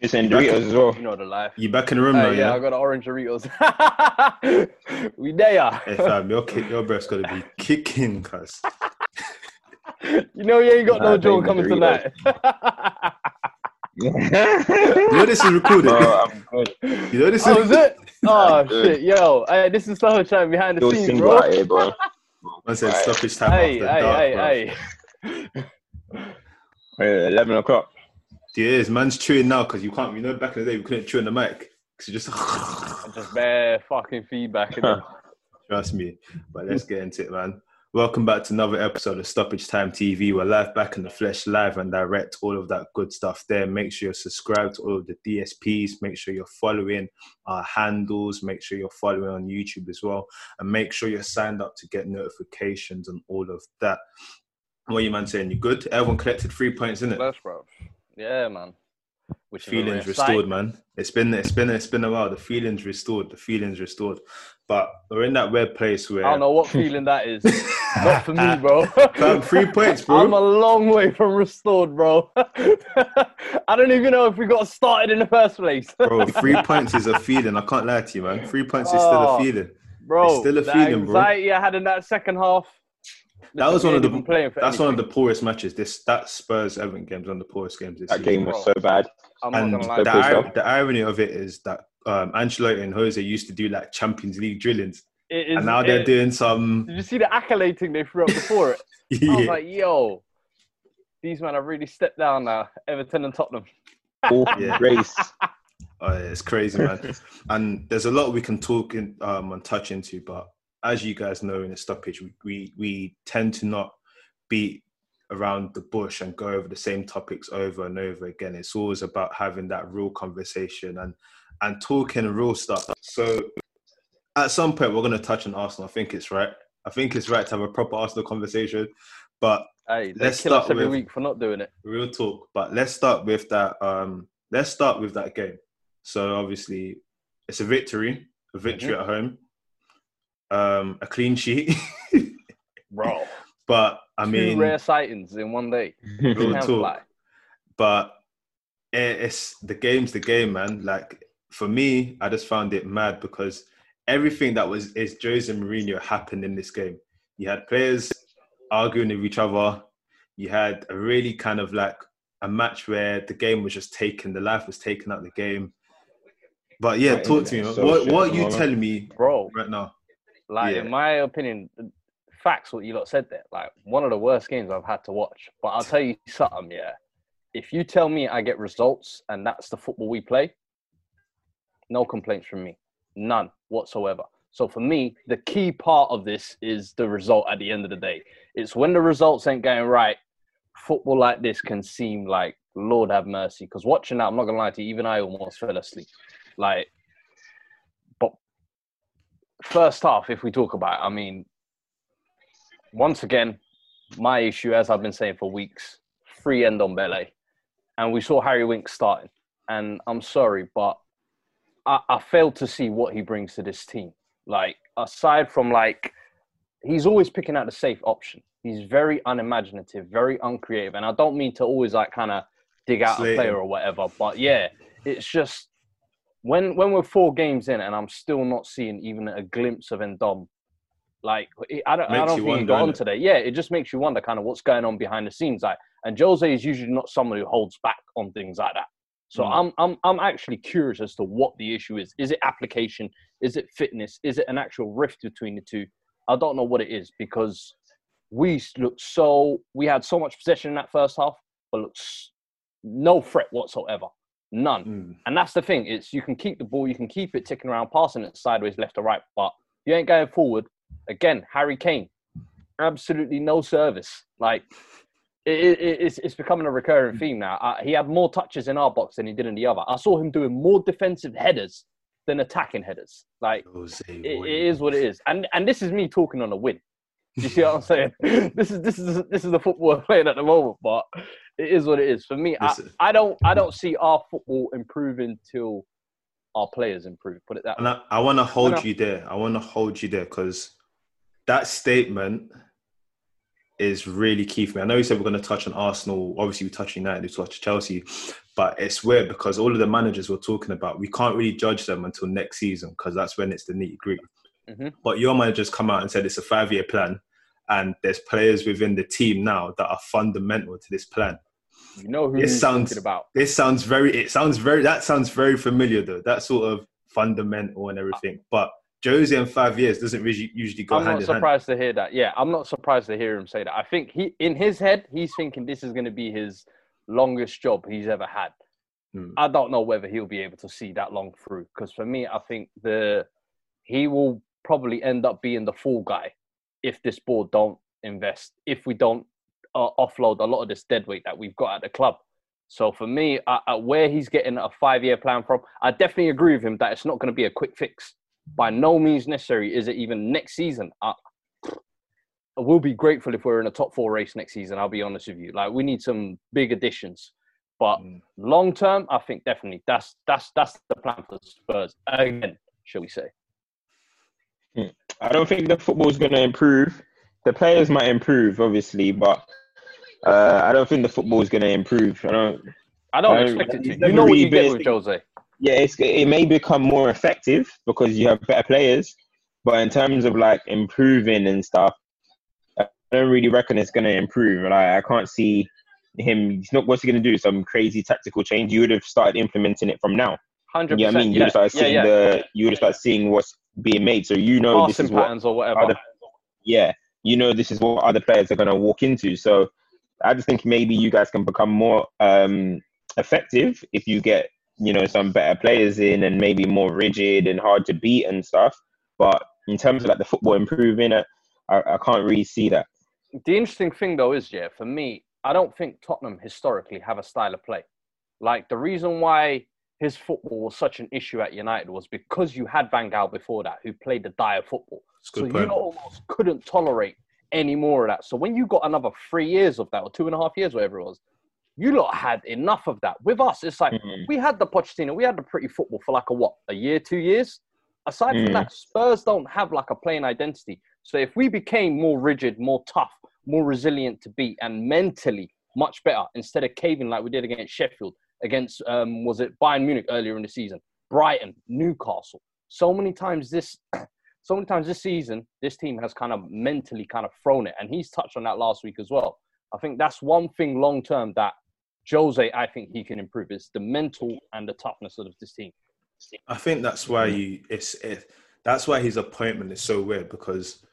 It's in Doritos as well. You know the life. You back in the room Hey, now, yeah, yeah? I got the orange Doritos. we there. Hey fam, your kick, your breath's gotta be kicking, cuz. You know you ain't got Nah, no Joe baby coming Doritos. tonight. You know this is recorded. Bro, I'm good. You know this oh, is is it? Oh shit, yo, hey, this is so chat behind the Still scenes, bro. out here, bro. I said Right. stoppage time Hey, after hey, dark, hey, bro. hey. Hey, Eleven o'clock. Is. Man's chewing now because you can't. You know, back in the day we couldn't chew in the mic because you just Just bare fucking feedback. trust me. But let's get into it, man. Welcome back to another episode of Stoppage Time TV. We're live back in the flesh, live and direct, all of that good stuff there. Make sure you're subscribed to all of the DSPs. Make sure you're following our handles. Make sure you're following on YouTube as well. And make sure you're signed up to get notifications and all of that. What are you, man, saying? You good? Everyone collected three points, in it? Bro. Yeah, man. Which feelings sight. restored, man. It's been it's been it's been a while. The feelings restored. The feelings restored. But we're in that weird place where I don't know what feeling that is. Not for me, bro. Three points, bro. I'm a long way from restored, bro. I don't even know if we got started in the first place. bro, three points is a feeling. I can't lie to you, man. Three points is still a Oh. feeling. bro, It's still a feeling, bro. anxiety I had in that second half. That was one of the even playing for that's one of the poorest matches. This that Spurs Everton games one of the poorest games this That season. game was so bad. I'm And not gonna the, lie. pissed ir- the irony of it is that um, Ancelotti and Jose used to do like Champions League drillings, It is, and now they're it- doing some. Did you see the accolade thing they threw up before it? I was like, yo, these men have really stepped down now. Everton and Tottenham. Full Yeah. race. Oh, yeah, it's crazy, man. and there's a lot we can talk in, um, and touch into, but as you guys know in a stoppage, we, we we tend to not beat around the bush and go over the same topics over and over again. It's always about having that real conversation and and talking real stuff. So at some point we're going to touch on Arsenal. I think it's right. I think it's right to have a proper Arsenal conversation, but Hey, Let's kill us start every with- week for not doing it. real talk. But let's start with that. Um, let's start with that game. So obviously, it's a victory, a victory at home, um, a clean sheet. Bro, but I two mean, rare sightings in one day. real talk. fly. But it- it's the game's the game, man. Like for me, I just found it mad because everything that was is Jose Mourinho happened in this game. You had players arguing with each other. You had a really kind of like a match where the game was just taken, the life was taken out of the game. But yeah, Right, talk to me. So what what are you telling me Bro, right now? Like Yeah. in my opinion, facts what you lot said there. Like one of the worst games I've had to watch. But I'll tell you something, yeah. If you tell me I get results and that's the football we play, no complaints from me. None whatsoever. So for me, the key part of this is the result at the end of the day. It's when the results ain't going right, football like this can seem like Lord have mercy. Because watching that, I'm not gonna lie to you, even I almost fell asleep. Like, first half, if we talk about, it, I mean, once again, my issue, as I've been saying for weeks, free Ndombele, and we saw Harry Winks starting. And I'm sorry, but I, I failed to see what he brings to this team. Like aside from like, he's always picking out the safe option. He's very unimaginative, very uncreative, and I don't mean to always like kind of dig out Slate a player or whatever, but yeah, it's just when when we're four games in and I'm still not seeing even a glimpse of Endom. Like I don't, I don't think he wonder, got on today. Yeah, it just makes you wonder kind of what's going on behind the scenes. Like, and Jose is usually not someone who holds back on things like that. So Mm. I'm I'm I'm actually curious as to what the issue is. Is it application? Is it fitness? Is it an actual rift between the two? I don't know what it is because we looked so we had so much possession in that first half, but looks no threat whatsoever, none. Mm. And that's the thing. It's you can keep the ball, you can keep it ticking around, passing it sideways, left or right, but you ain't going forward. Again, Harry Kane, absolutely no service. Like it, it, it's it's becoming a recurring theme now. Uh, he had more touches in our box than he did in the other. I saw him doing more defensive headers than attacking headers. Like it, it is what it is. And and this is me talking on a win. You see what I'm saying? this is this is this is the football we're playing at the moment, but it is what it is. For me, I. I don't I don't see our football improving till our players improve. Put it that And way. I, I want uh, to hold you there. I want to hold you there because that statement is really key for me. I know you said we're going to touch on Arsenal. Obviously, we touch United, we touch Chelsea, But it's weird because all of the managers we're talking about, we can't really judge them until next season because that's when it's the nitty gritty. Mhm. But your manager's come out and said it's a five year plan, and there's players within the team now that are fundamental to this plan. You know who It he's sounds- talking about. This sounds very. It sounds very. That sounds very familiar though. That sort of fundamental and everything. But Jose in five years doesn't really usually go I'm hand not in hand. surprised to hear that. Yeah, I'm not surprised to hear him say that. I think he, in his head, he's thinking this is going to be his longest job he's ever had. Hmm. I don't know whether he'll be able to see that long through. Because for me, I think the he will probably end up being the fall guy if this board don't invest. If we don't uh, offload a lot of this dead weight that we've got at the club. So for me, uh, uh, where he's getting a five-year plan from, I definitely agree with him that it's not going to be a quick fix. By no means necessary is it even next season. I, I will be grateful if we're in a top four race next season. I'll be honest with you. Like we need some big additions, but Mm. long term, I think definitely that's that's that's the plan for Spurs again. Shall we say? I don't think the football is going to improve. The players might improve, obviously, but uh, I don't think the football is going to improve. I don't. I don't Uh, expect it to. You know what you get with Jose. Yeah, it's, it may become more effective because you have better players, but in terms of like improving and stuff, I don't really reckon it's going to improve. Like, I can't see him. He's not. What's he going to do? Some crazy tactical change? You would have started implementing it from now. Hundred Yeah, I mean, you Yeah, would start yeah, seeing yeah. the. You would start seeing what's being made, so you know this is what or whatever. other yeah, you know this is what other players are going to walk into. So I just think maybe you guys can become more um, effective if you get you know some better players in and maybe more rigid and hard to beat and stuff. But in terms of like the football improving, I, I, I can't really see that. The interesting thing though is, yeah, for me, I don't think Tottenham historically have a style of play. Like the reason why his football was such an issue at United was because you had Van Gaal before that, who played the dire football. So good you almost couldn't tolerate any more of that. So when you got another three years of that, or two and a half years, whatever it was, you lot had enough of that. With us, it's like Mhm. we had the Pochettino, we had the pretty football for like a what, a year, two years. Aside from Mm. that, Spurs don't have like a playing identity. So if we became more rigid, more tough, more resilient to beat, and mentally much better, instead of caving like we did against Sheffield, against um, was it Bayern Munich earlier in the season, Brighton, Newcastle. So many times this, so many times this season, this team has kind of mentally kind of thrown it, and he's touched on that last week as well. I think that's one thing long term that Jose, I think he can improve is the mental and the toughness of this team. I think that's why you it's it, that's why his appointment is so weird because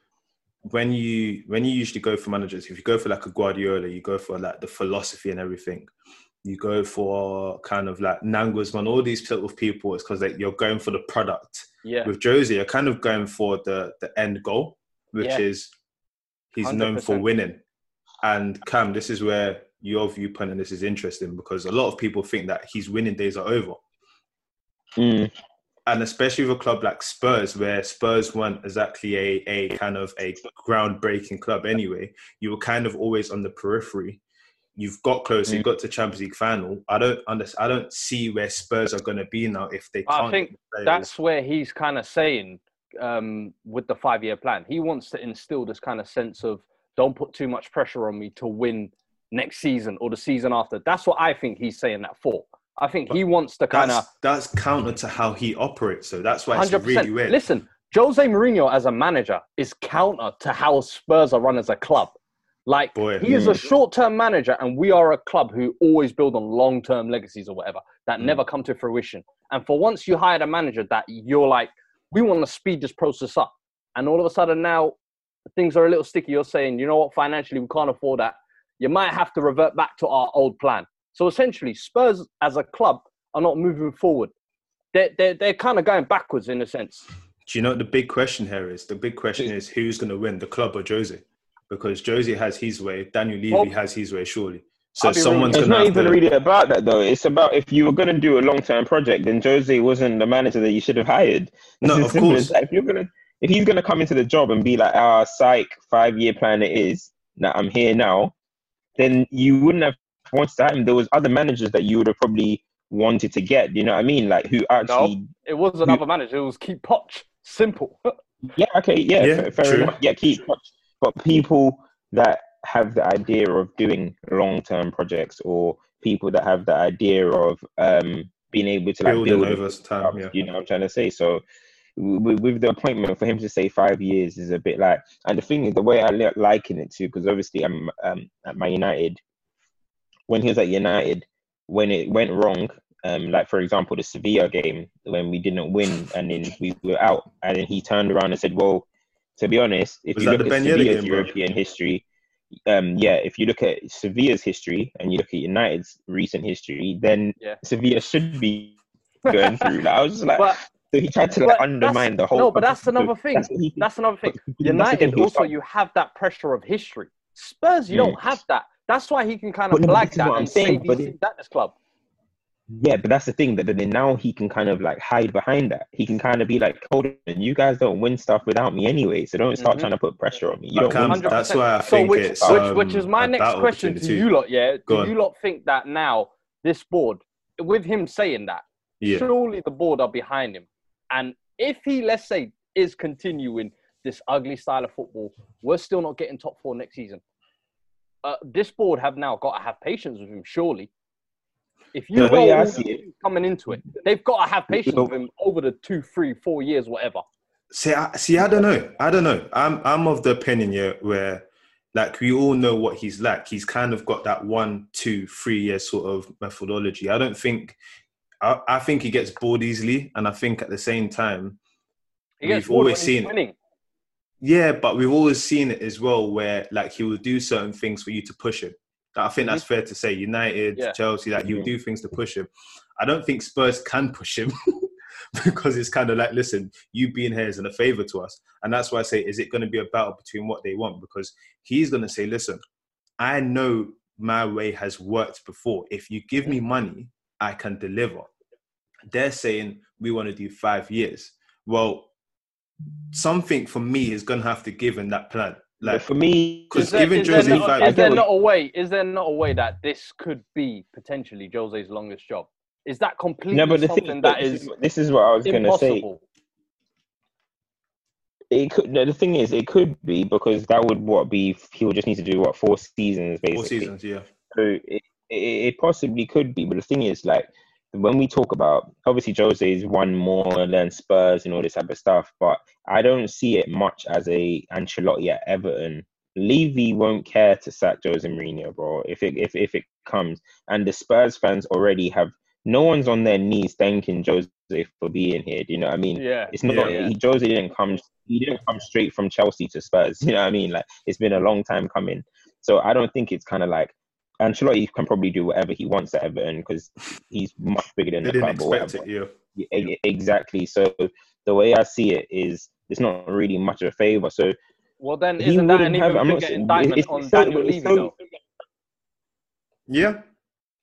when you when you usually go for managers, if you go for like a Guardiola, you go for like the philosophy and everything. You go for kind of like Nagelsmann, all these sort of people. It's because like you're going for the product. Yeah, With Jose, you're kind of going for the the end goal, which Yeah. is he's known for winning. And Cam, this is where your viewpoint and this is interesting because a lot of people think that his winning days are over Mm, and especially with a club like Spurs, where Spurs weren't exactly a, a kind of a groundbreaking club anyway, you were kind of always on the periphery. You've got close, you Mm. got to Champions League final. I don't understand. I don't see where Spurs are going to be now if they I think that's where he's kind of saying um, with the five year plan. He wants to instill this kind of sense of don't put too much pressure on me to win next season or the season after. That's what I think he's saying that for. I think he wants to kind of that's, that's counter to how he operates. So that's why it's hundred really weird. Listen, Jose Mourinho as a manager is counter to how Spurs are run as a club. Like Boy. he is a short-term manager, and we are a club who always build on long-term legacies or whatever that Mm. never come to fruition. And for once, you hired a manager that you're like, we want to speed this process up, and all of a sudden now things are a little sticky. You're saying, you know what, financially we can't afford that. You might have to revert back to our old plan. So essentially, Spurs as a club are not moving forward. They're, they're, they're kind of going backwards in a sense. Do you know what the big question here is? The big question is who's going to win, the club or Jose? Because Jose has his way, Daniel Levy Well, has his way, surely. So I'll someone's it's going to not even to. really about that though. It's about if you were going to do a long term project, then Jose wasn't the manager that you should have hired. No, It's as of simple course. as that. If you're gonna, if he's gonna come into the job and be like, "Ah, psych, five year plan it is that I'm here now," then you wouldn't have wanted to have him. There was other managers that you would have probably wanted to get. You know what I mean? Like who actually It was another manager. It was Keep Poch. Simple. Yeah, okay, yeah, Yeah, fair, fair true. enough. Yeah, keep but people that have the idea of doing long term projects or people that have the idea of um, being able to like Building build over time, yeah. You know what I'm trying to say? So with, with the appointment for him to say five years is a bit like, and the thing is, the way I li- liken it to, because obviously I'm um, at my United. When he was at United, when it went wrong, um, like for example the Sevilla game when we didn't win and then we were out, and then he turned around and said, "Well, to be honest, if Was you look at Ben Sevilla's game, bro? European history, um, yeah, if you look at Sevilla's history and you look at United's recent history, then Yeah. Sevilla should be going through. Like, I was just like, But so he tried to like undermine the whole. no, but that's another thing. That's, he, That's another thing. that's the thing, United also you have that pressure of history. Spurs, you don't have that. That's why he can kind of But no, flag that what I'm and say saying, but he's it- at this club. Yeah, but that's the thing that then now he can kind of like hide behind that. He can kind of be like, "Hold on, you guys don't win stuff without me anyway, so don't start Mhm. trying to put pressure on me. You I don't can't- win that's why I So think which, it's which, um, which is my next question to you lot. Yeah, Go do on. you lot think that now this board, with him saying that, Yeah, surely the board are behind him, and if he, let's say, is continuing this ugly style of football, we're still not getting top four next season. Uh, this board have now got to have patience with him, surely. If you The way know I all see it- coming into it, they've got to have patience with him over the two, three, four years, whatever. See, I, see, I don't know. I don't know. I'm, I'm of the opinion yeah, where, like, we all know what he's like. He's kind of got that one, two, three year sort of methodology. I don't think, I, I think he gets bored easily, and I think at the same time, He gets We've bored always seen it. winning. yeah, but we've always seen it as well, where like he will do certain things for you to push him. I think that's fair to say. United, Yeah. Chelsea, like he'll Mhm. do things to push him. I don't think Spurs can push him because it's kind of like, listen, you being here isn't a favor to us, and that's why I say, is it going to be a battle between what they want? Because he's going to say, listen, I know my way has worked before. If you give me money, I can deliver. They're saying we want to do five years. Well, something for me is going to have to give in that plan. Like, for me, 'Cause Is even is there Jose not, is there not a way? Is there not a way that this could be potentially Jose's longest job? Is that completely no, but the something thing that this is this is what I was gonna say. It could. No, the thing is, it could be because that would what be. He would just need to do what four seasons basically. four seasons, yeah. So it, it, it possibly could be, but the thing is, like when we talk about obviously Jose's won more than Spurs and all this type of stuff, but I don't see it much as a Ancelotti at Everton. Levy won't care to sack Jose Mourinho, bro. If it if if it comes, and the Spurs fans already have no one's on their knees thanking Jose for being here. Do you know what I mean? Yeah, It's not yeah, he, Jose didn't come he didn't come straight from Chelsea to Spurs. You know what I mean? Like it's been a long time coming. So I don't think it's kind of like Ancelotti can probably do whatever he wants at Everton because he's much bigger than They the didn't club or expect whatever. it, yeah. Yeah, Exactly. So the way I see it is it's not really much of a favor. So Well, then isn't that wouldn't an have. even I'm bigger indictment it's- on it's so- Daniel Levy, so- though? Yeah,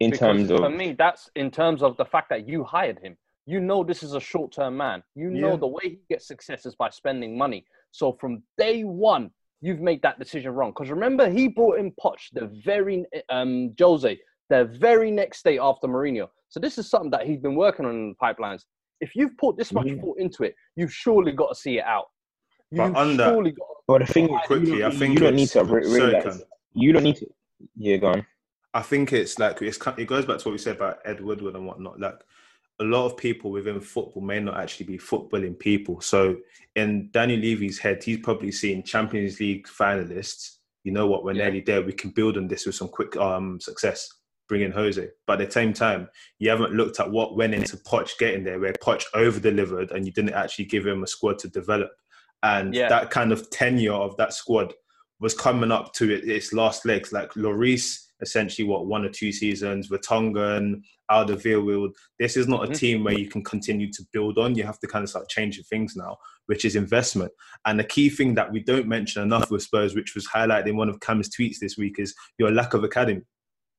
in Because terms of for me, that's in terms of the fact that you hired him. You know this is a short-term man. You know Yeah. the way he gets success is by spending money. So from day one, you've made that decision wrong. Because remember, he brought in Poch the very um Jose the very next day after Mourinho. So this is something that he's been working on in the pipelines. If you've put this much Mhm. thought into it, you've surely got to see it out. But You've on that- surely got. But the thing quickly, you I don't, think you don't need to re- realize. You don't need to. Yeah, go on. I think it's like it's it goes back to what we said about Ed Woodward and whatnot. Like a lot of people within football may not actually be footballing people. So in Daniel Levy's head, he's probably seen Champions League finalists. You know what? We're Yeah. nearly there. We can build on this with some quick um success. Bring in Jose, but at the same time, you haven't looked at what went into Poch getting there, where Poch over delivered, and you didn't actually give him a squad to develop. And Yeah. that kind of tenure of that squad was coming up to its last legs. Like Lloris, essentially, what one or two seasons. Vertonghen, Alderweireld. This is not a Mhm. team where you can continue to build on. You have to kind of start changing things now, which is investment. And the key thing that we don't mention enough with Spurs, which was highlighted in one of Cam's tweets this week, is your lack of academy.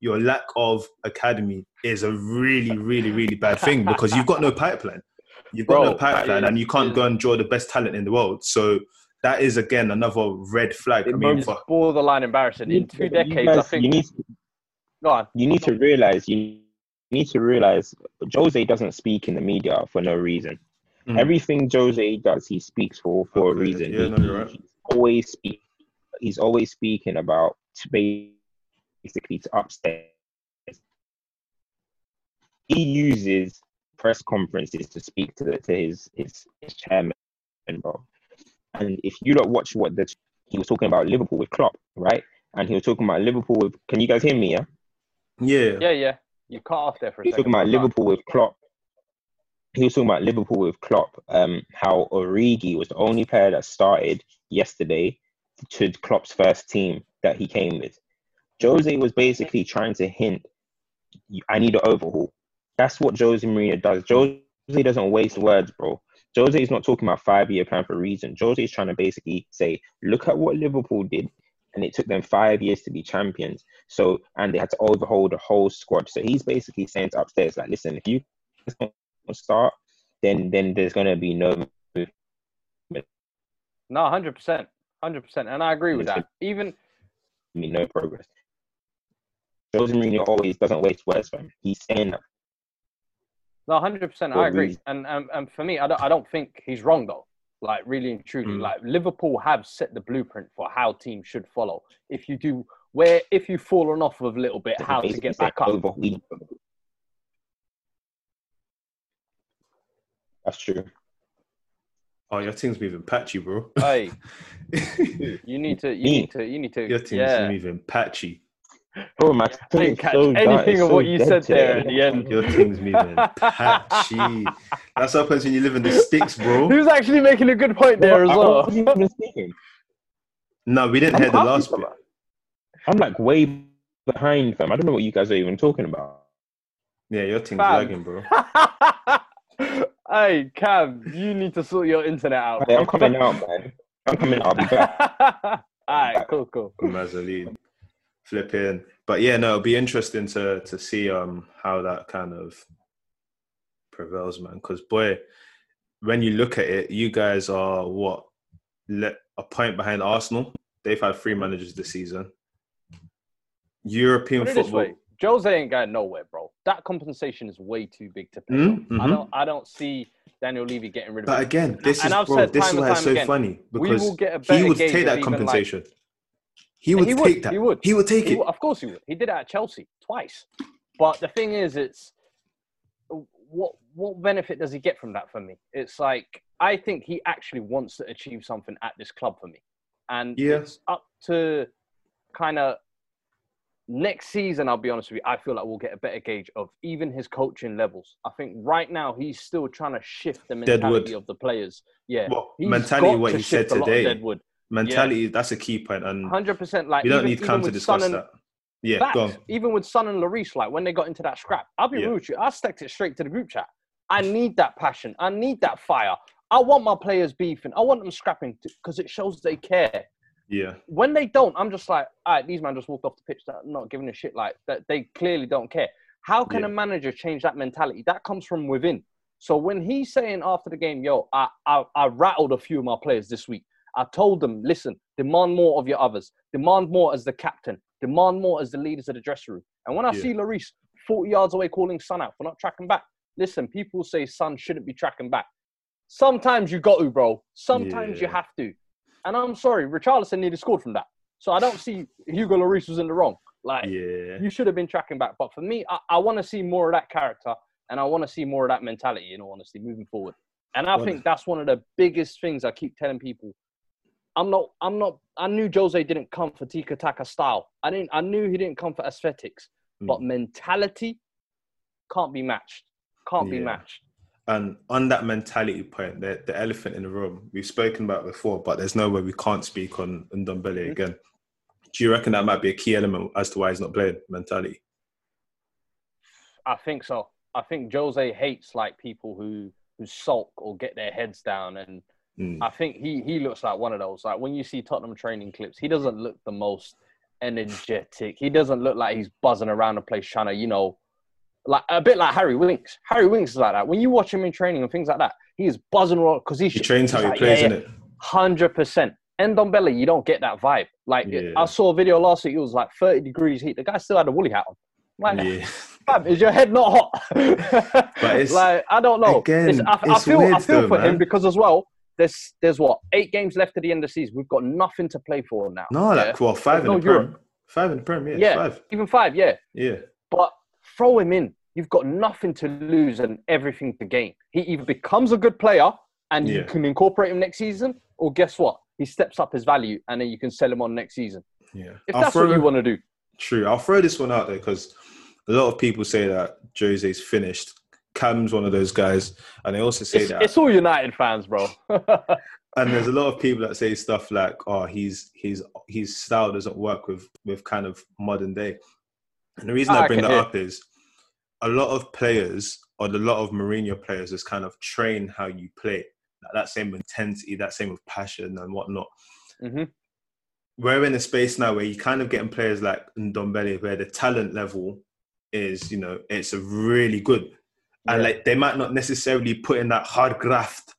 Your lack of academy is a really, really, really bad thing because you've got no pipeline. You've got Bro, no pipeline, and you can't go and draw the best talent in the world. So that is again another red flag. I mean, It's for, borderline embarrassing. In two You decades, I think. you need Go on. you need to realize you need to realize Jose doesn't speak in the media for no reason. Mhm. Everything Jose does, he speaks for for a reason. yeah, He- no, you're right. He's always speak. He's always speaking about basically to upstairs he uses press conferences to speak to the, to his his his chairman, bro. And if you don't watch what the he was talking about Liverpool with Klopp, right? And he was talking about Liverpool with. Can you guys hear me? Yeah. Yeah. Yeah, yeah. You cut off there for a He was second. talking about but go on. Liverpool with Klopp. He was talking about Liverpool with Klopp. Um, how Origi was the only player that started yesterday to Klopp's first team that he came with. Jose was basically trying to hint, I need an overhaul. That's what Jose Mourinho does. Jose doesn't waste words, bro. Jose is not talking about five year plan for a reason. Jose is trying to basically say, look at what Liverpool did, and it took them five years to be champions. So, and they had to overhaul the whole squad. So he's basically saying to upstairs, like, listen, if you don't start, then then there's gonna be no. No, hundred percent, hundred percent, and I agree with that. Even be no progress. Jose Mourinho always doesn't waste words, fam. He's saying that. No, hundred percent, I agree. reason. And, and and for me, I don't, I don't think he's wrong though. Like really and truly, Mm. like Liverpool have set the blueprint for how teams should follow. If you do, where if you've fallen off of a little bit, how to get back up. overhaul. That's true. Oh, your team's moving patchy, bro. Hey, you need to, you need to, you need to. your team's yeah. moving patchy. Bro, oh, my I didn't catch so anything of so what you said there today. at the end. Your team's moving patchy. That's what happens when you live in the sticks, bro. He was actually making a good point there as well. wasn't even speaking. No, we didn't I'm hear the last for bit. I'm like way behind, fam. I don't know what you guys are even talking about. Yeah, your team's Fam. lagging, bro. hey, Cam, you need to sort your internet out. Hey, I'm coming out, man. I'm coming out. I'll be back. All right, cool, cool. Mazzoline. Flipping. But yeah, no, it'll be interesting to to see um how that kind of prevails, man. Because boy, when you look at it, you guys are what le- a point behind Arsenal. They've had three managers this season. European Put it this football. Jose ain't going nowhere, bro. That compensation is way too big to pay. Mm, I don't, I don't see Daniel Levy getting rid of But him. again, this And is I've bro. This is why it's so again, funny because will get a he would take that even, like- compensation. He would he take would, that. he would. He would take He it. would- of course he would. He did it at Chelsea twice. But the thing is, it's what what benefit does he get from that for me? It's like I think he actually wants to achieve something at this club for me, and Yeah. it's up to kind of next season. I'll be honest with you. I feel like we'll get a better gauge of even his coaching levels. I think right now he's still trying to shift the mentality Deadwood. of the players. Yeah, he's mentality? What he said shift a lot of today. Deadwood. Mentality. That's a key point, and Hundred percent. Like we don't even- need Cam to discuss and- that. Yeah, Facts. Even with Son and Lloris, like when they got into that scrap, I'll be Yeah. real with you. I stacked it straight to the group chat. I need that passion. I need that fire. I want my players beefing. I want them scrapping because it shows they care. Yeah, When they don't, I'm just like, all right, these men just walked off the pitch, that not giving a shit. Like that, they clearly don't care. How can Yeah. a manager change that mentality? That comes from within. So when he's saying after the game, yo, I, I, I rattled a few of my players this week. I told them, listen, demand more of your others. Demand more as the captain. Demand more as the leaders of the dressing room. And when I Yeah. see Lloris 40 yards away calling Son out for not tracking back, listen, people say Son shouldn't be tracking back. Sometimes you got to, bro. Sometimes you have to. And I'm sorry, Richarlison nearly scored from that. So I don't see Hugo Lloris was in the wrong. Like, yeah. you should have been tracking back. But for me, I, I want to see more of that character and I want to see more of that mentality, in all honesty, moving forward. And I think that's one of the biggest things I keep telling people. I'm not, I'm not, I knew Jose didn't come for Tika Taka style. I didn't, I knew he didn't come for aesthetics, but Mm. mentality can't be matched. Can't be matched. And on that mentality point, the, the elephant in the room, we've spoken about it before, but there's no way we can't speak on Ndombele Mhm. again. Do you reckon that might be a key element as to why he's not playing mentality? I think so. I think Jose hates like people who who sulk or get their heads down and Mm. I think he he looks like one of those. Like when you see Tottenham training clips, he doesn't look the most energetic. He doesn't look like he's buzzing around the place trying to, you know, like a bit like Harry Winks. Harry Winks is like that. When you watch him in training and things like that, he is buzzing around because he, He trains how he like, plays, yeah, it. Hundred percent. Ndombele, you don't get that vibe. Like Yeah. I saw a video last week. It was like thirty degrees heat. The guy still had a woolly hat on. Like, Yeah. fam, is your head not hot? Like I don't know. again, It's- I, I feel I feel though, for him because as well, there's there's what eight games left to the end of the season. We've got nothing to play for now. No, yeah? like, well, five There's in the no Prem. Five in the Prem, yeah. Yeah. Five. even five, yeah. Yeah. But throw him in. you've got nothing to lose and everything to gain. He either becomes a good player and you can incorporate him next season, or guess what? He steps up his value and then you can sell him on next season. Yeah. If I'll that's what you want to do. True. I'll throw this one out there because a lot of people say that Jose's finished. Cam's one of those guys, and they also say It's, that. it's all United fans, bro. and there's a lot of people that say stuff like, "Oh, he's he's his style doesn't work with with kind of modern day." And the reason I, I bring that hear. up is a lot of players or a lot of Mourinho players is kind of train how you play, that, that same intensity, that same with passion and whatnot. hmm we're in a space now where you kind of getting players like Ndombele where the talent level is, you know, it's a really good. And Yeah. like they might not necessarily put in that hard graft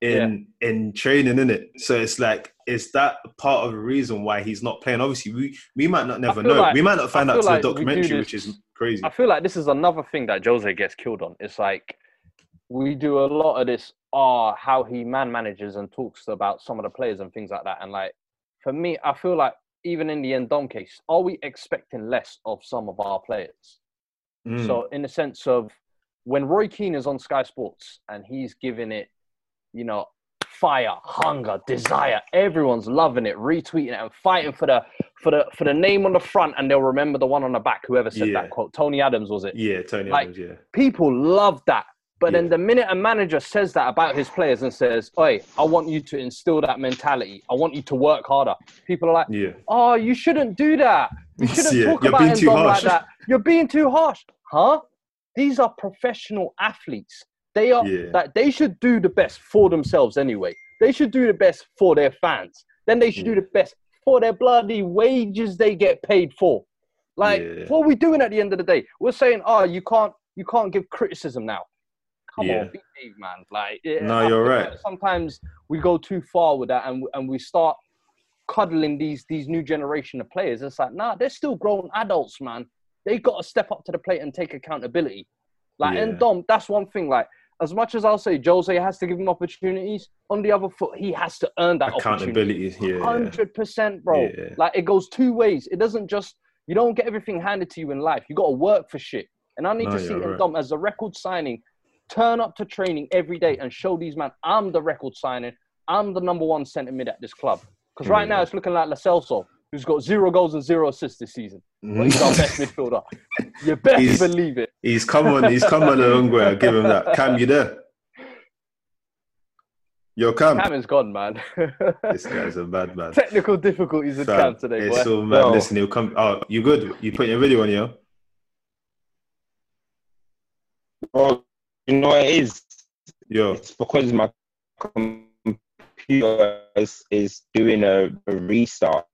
in in training in it. So it's like is that part of the reason why he's not playing? Obviously we we might not never know. like- we might not find out to like the we do documentary, which is crazy. I feel like this is another thing that Jose gets killed on. It's like we do a lot of this, ah, how he man manages and talks about some of the players and things like that. And like for me, I feel like even in the Endom case, are we expecting less of some of our players? Mm. So in the sense of when Roy Keane is on Sky Sports and he's giving it, you know, fire, hunger, desire, everyone's loving it, retweeting it, and fighting for the for the for the name on the front, and they'll remember the one on the back. Whoever said Yeah. that quote, Tony Adams was it? yeah, Tony like- Adams, yeah. People love that. But then the minute a manager says that about his players and says, "Oi, I want you to instill that mentality. I want you to work harder," people are like, Yeah. oh, you shouldn't do that. You shouldn't Yeah, talk you're about being too Ndom like that. You're being too harsh. Huh? These are professional athletes. They are Yeah. that they should do the best for themselves anyway. They should do the best for their fans. Then they should do mm. the best for their bloody wages they get paid for. Like, Yeah. what are we doing at the end of the day? We're saying, oh, you can't you can't give criticism now. Come Yeah. on, behave, man. Like, No, you're right. Sometimes we go too far with that, and and we start cuddling these these new generation of players. It's like, nah, they're still grown adults, man. They got to step up to the plate and take accountability. Like, Yeah. and Dom, that's one thing. Like, as much as I'll say Jose has to give him opportunities, on the other foot, he has to earn that opportunity. Accountability, yeah. yeah. Hundred percent, bro. Yeah. Like it goes two ways. It doesn't just you don't get everything handed to you in life. You got to work for shit. And I need No, to see right. Dom as a record signing. Turn up to training every day and show these man I'm the record signing. I'm the number one centre mid at this club. Because right now it's looking like Celso, who's got zero goals and zero assists this season. But he's our best midfielder. Mm-hmm. You best He's- believe it. He's come on. He's come on a long way. I'll give him that. Cam, you there? Yo, Cam. Cam is gone, man. This guy's a bad man. Technical difficulties with Fam, Cam today, it's boy. so mad. No. Listen, he'll come. Oh, you good? You put your video on, yo? Well, you know what it is? Yo, It's because my computer is, is doing a, a restart,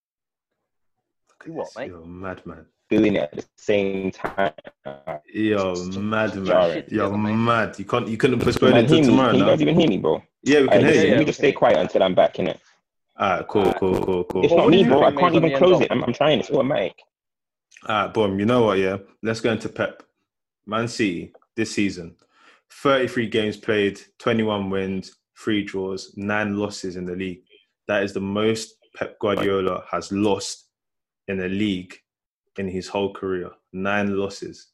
You what, mate? Yo, mad man. doing it at the same time. Yo, mad man. Jarring. Yo, Together, mad. You can't. You couldn't postpone Man, it till hear me? tomorrow. Can you now. guys even hear me, bro? Yeah, we can Alright, hear you. let me yeah, just we stay quiet until I'm back in it. Alright, cool, cool, cool, cool. It's Well, not me, bro. I can't even close it. I'm, I'm trying. It's automatic. Alright, boom. You know what? Yeah, let's go into Pep. Man City this season, 33 games played, 21 wins, three draws, nine losses in the league. That is the most Pep Guardiola has lost in a league in his whole career. Nine losses.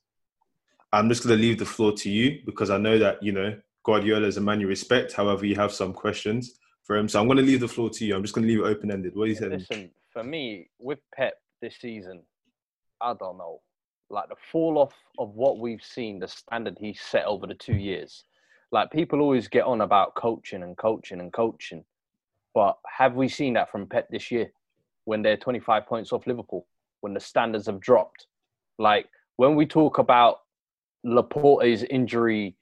I'm just going to leave the floor to you because I know that, you know, Guardiola is a man you respect. However, you have some questions for him. So I'm going to leave the floor to you. I'm just going to leave it open ended. What do you think? Listen, for me, with Pep this season, I don't know. Like the fall off of what we've seen, the standard he set over the two years. Like people always get on about coaching and coaching and coaching. But have we seen that from Pep this year when they're 25 points off Liverpool, when the standards have dropped? Like when we talk about Laporte's injury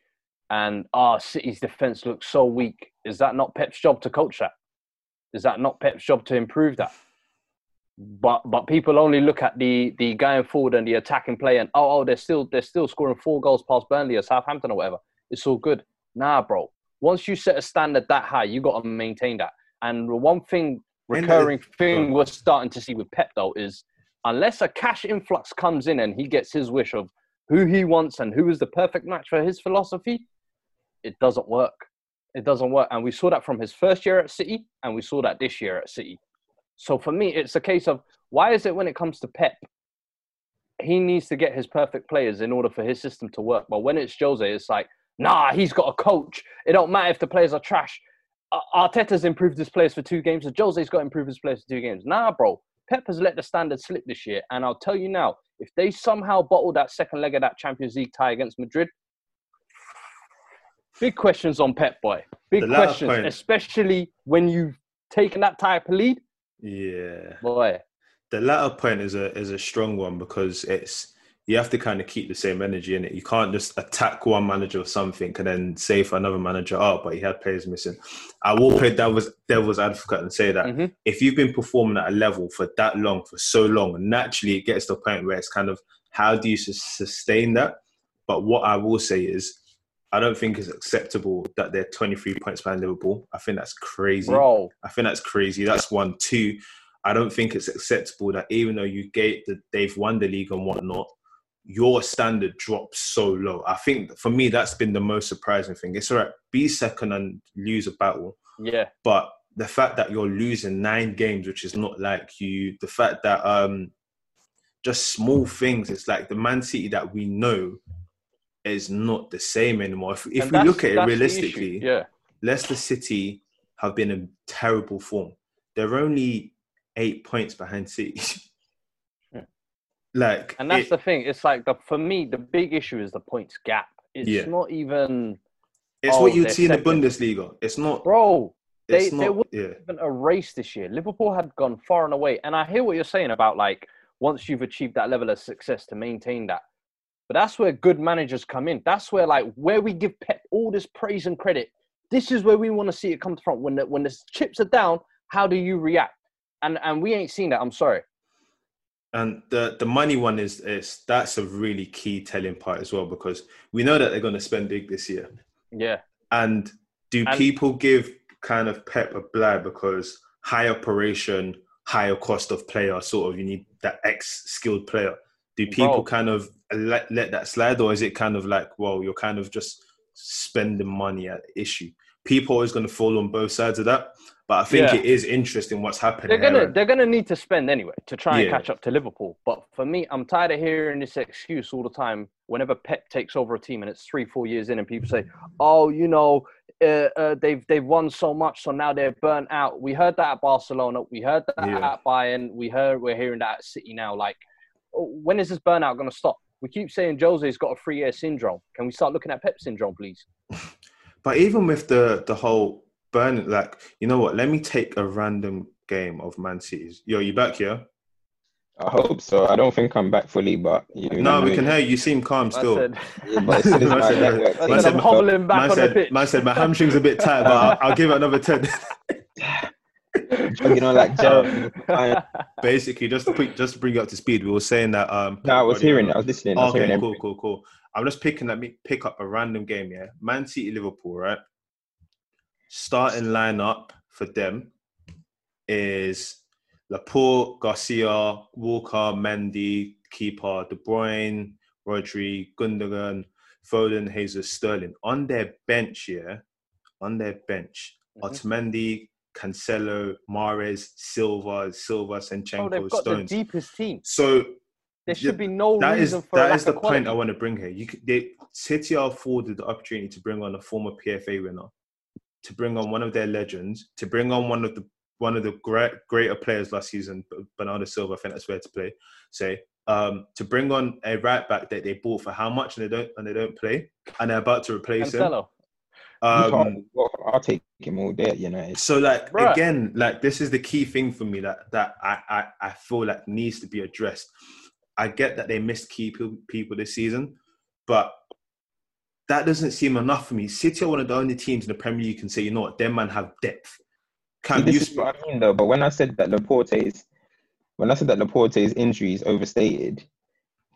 and our City's defense looks so weak, is that not Pep's job to coach that? Is that not Pep's job to improve that? But but people only look at the the going forward and the attacking play and oh oh they're still they're still scoring four goals past Burnley or Southampton or whatever. It's all good. Nah, bro. Once you set a standard that high, you got to maintain that. And the one thing recurring that- thing we're starting to see with Pep though is unless a cash influx comes in and he gets his wish of who he wants and who is the perfect match for his philosophy, it doesn't work. It doesn't work. And we saw that from his first year at City, and we saw that this year at City. So for me, it's a case of why is it when it comes to Pep, he needs to get his perfect players in order for his system to work. But when it's Jose, it's like, nah, he's got a coach. It don't matter if the players are trash. Arteta's improved his players for two games, so Jose's got to improve his players for two games. Nah, bro. Pep has let the standard slip this year, and I'll tell you now, if they somehow bottle that second leg of that Champions League tie against Madrid, big questions on Pep, boy. Big questions, point. especially when you've taken that type of lead. Yeah, boy. The latter point is a is a strong one because it's you have to kind of keep the same energy in it. You can't just attack one manager or something and then say for another manager, oh, but he had players missing. I will play devil's, devil's advocate and say that mm-hmm. if you've been performing at a level for that long, for so long, naturally it gets to a point where it's kind of how do you sustain that? But what I will say is, I don't think it's acceptable that they're 23 points behind Liverpool. I think that's crazy. Bro. I think that's crazy. That's one. Two, I don't think it's acceptable that even though you gate that they've won the league and whatnot, your standard drops so low. I think for me that's been the most surprising thing. It's all right, be second and lose a battle. Yeah. But the fact that you're losing nine games, which is not like you, the fact that um just small things, it's like the Man City that we know is not the same anymore. If, if we look at it realistically, yeah. Leicester City have been in terrible form. They're only eight points behind City. Like, and that's it, the thing. It's like the for me the big issue is the points gap. It's yeah. not even. It's oh, what you'd see in the Bundesliga. It's not, bro. They not, they weren't yeah. even a race this year. Liverpool had gone far and away, and I hear what you're saying about like once you've achieved that level of success to maintain that. But that's where good managers come in. That's where like where we give Pep all this praise and credit. This is where we want to see it come from. When the when the chips are down, how do you react? And and we ain't seen that. I'm sorry. And the the money one is is that's a really key telling part as well because we know that they're going to spend big this year. Yeah. And do and, people give kind of Pep a blab because high operation, higher cost of player, sort of you need that X skilled player? Do people bro. kind of let let that slide, or is it kind of like, well, you're kind of just spending money at issue? People always going to fall on both sides of that. But I think yeah. it is interesting what's happening. They're gonna they're gonna need to spend anyway to try and yeah. catch up to Liverpool. But for me, I'm tired of hearing this excuse all the time. Whenever Pep takes over a team and it's three four years in, and people say, "Oh, you know, uh, uh, they've they've won so much, so now they're burnt out." We heard that at Barcelona. We heard that yeah. at Bayern. We heard we're hearing that at City now. Like, oh, when is this burnout going to stop? We keep saying Jose's got a three year syndrome. Can we start looking at Pep syndrome, please? But even with the the whole burn like you know what? Let me take a random game of Man City's. Yo, you back here? I hope so. I don't think I'm back fully, but you no, we can hear you. You seem calm still. Said, yeah, but as as I said, I said, I'm hobbling back on said, the pitch. Man said my hamstring's a bit tight, but I'll, I'll give it another ten. you know, like basically, just to put, just to bring you up to speed, we were saying that. Um, no, I was hearing it. I was listening. I was okay, cool, cool, cool. I'm just picking. Let me pick up a random game. Yeah, Man City, Liverpool, right? Starting lineup for them is Laporte, Garcia, Walker, Mendy, keeper, De Bruyne, Rodri, Gundogan, Foden, Jesus, Sterling. On their bench, yeah, on their bench, mm-hmm. Otamendi, Cancelo, Mahrez, Silva, Silva, Zinchenko, oh, they've got Stones. the deepest team. So there should be no that reason is, for that is the point I want to bring here. You they, City are afforded the opportunity to bring on a former PFA winner to bring on one of their legends, to bring on one of the one of the great greater players last season, Bernardo Silva. I think that's fair to play. Say um, to bring on a right back that they bought for how much and they don't and they don't play, and they're about to replace Cancelo. him. Um, I'll take him all day, you know. So like Bruh. again, like this is the key thing for me that that I, I I feel like needs to be addressed. I get that they missed key people this season, but that doesn't seem enough for me. City are one of the only teams in the Premier League you can say, you know what, them man have depth. Can this is what I mean though. But when I said that Laporte's, when I said that Laporte's injury is overstated,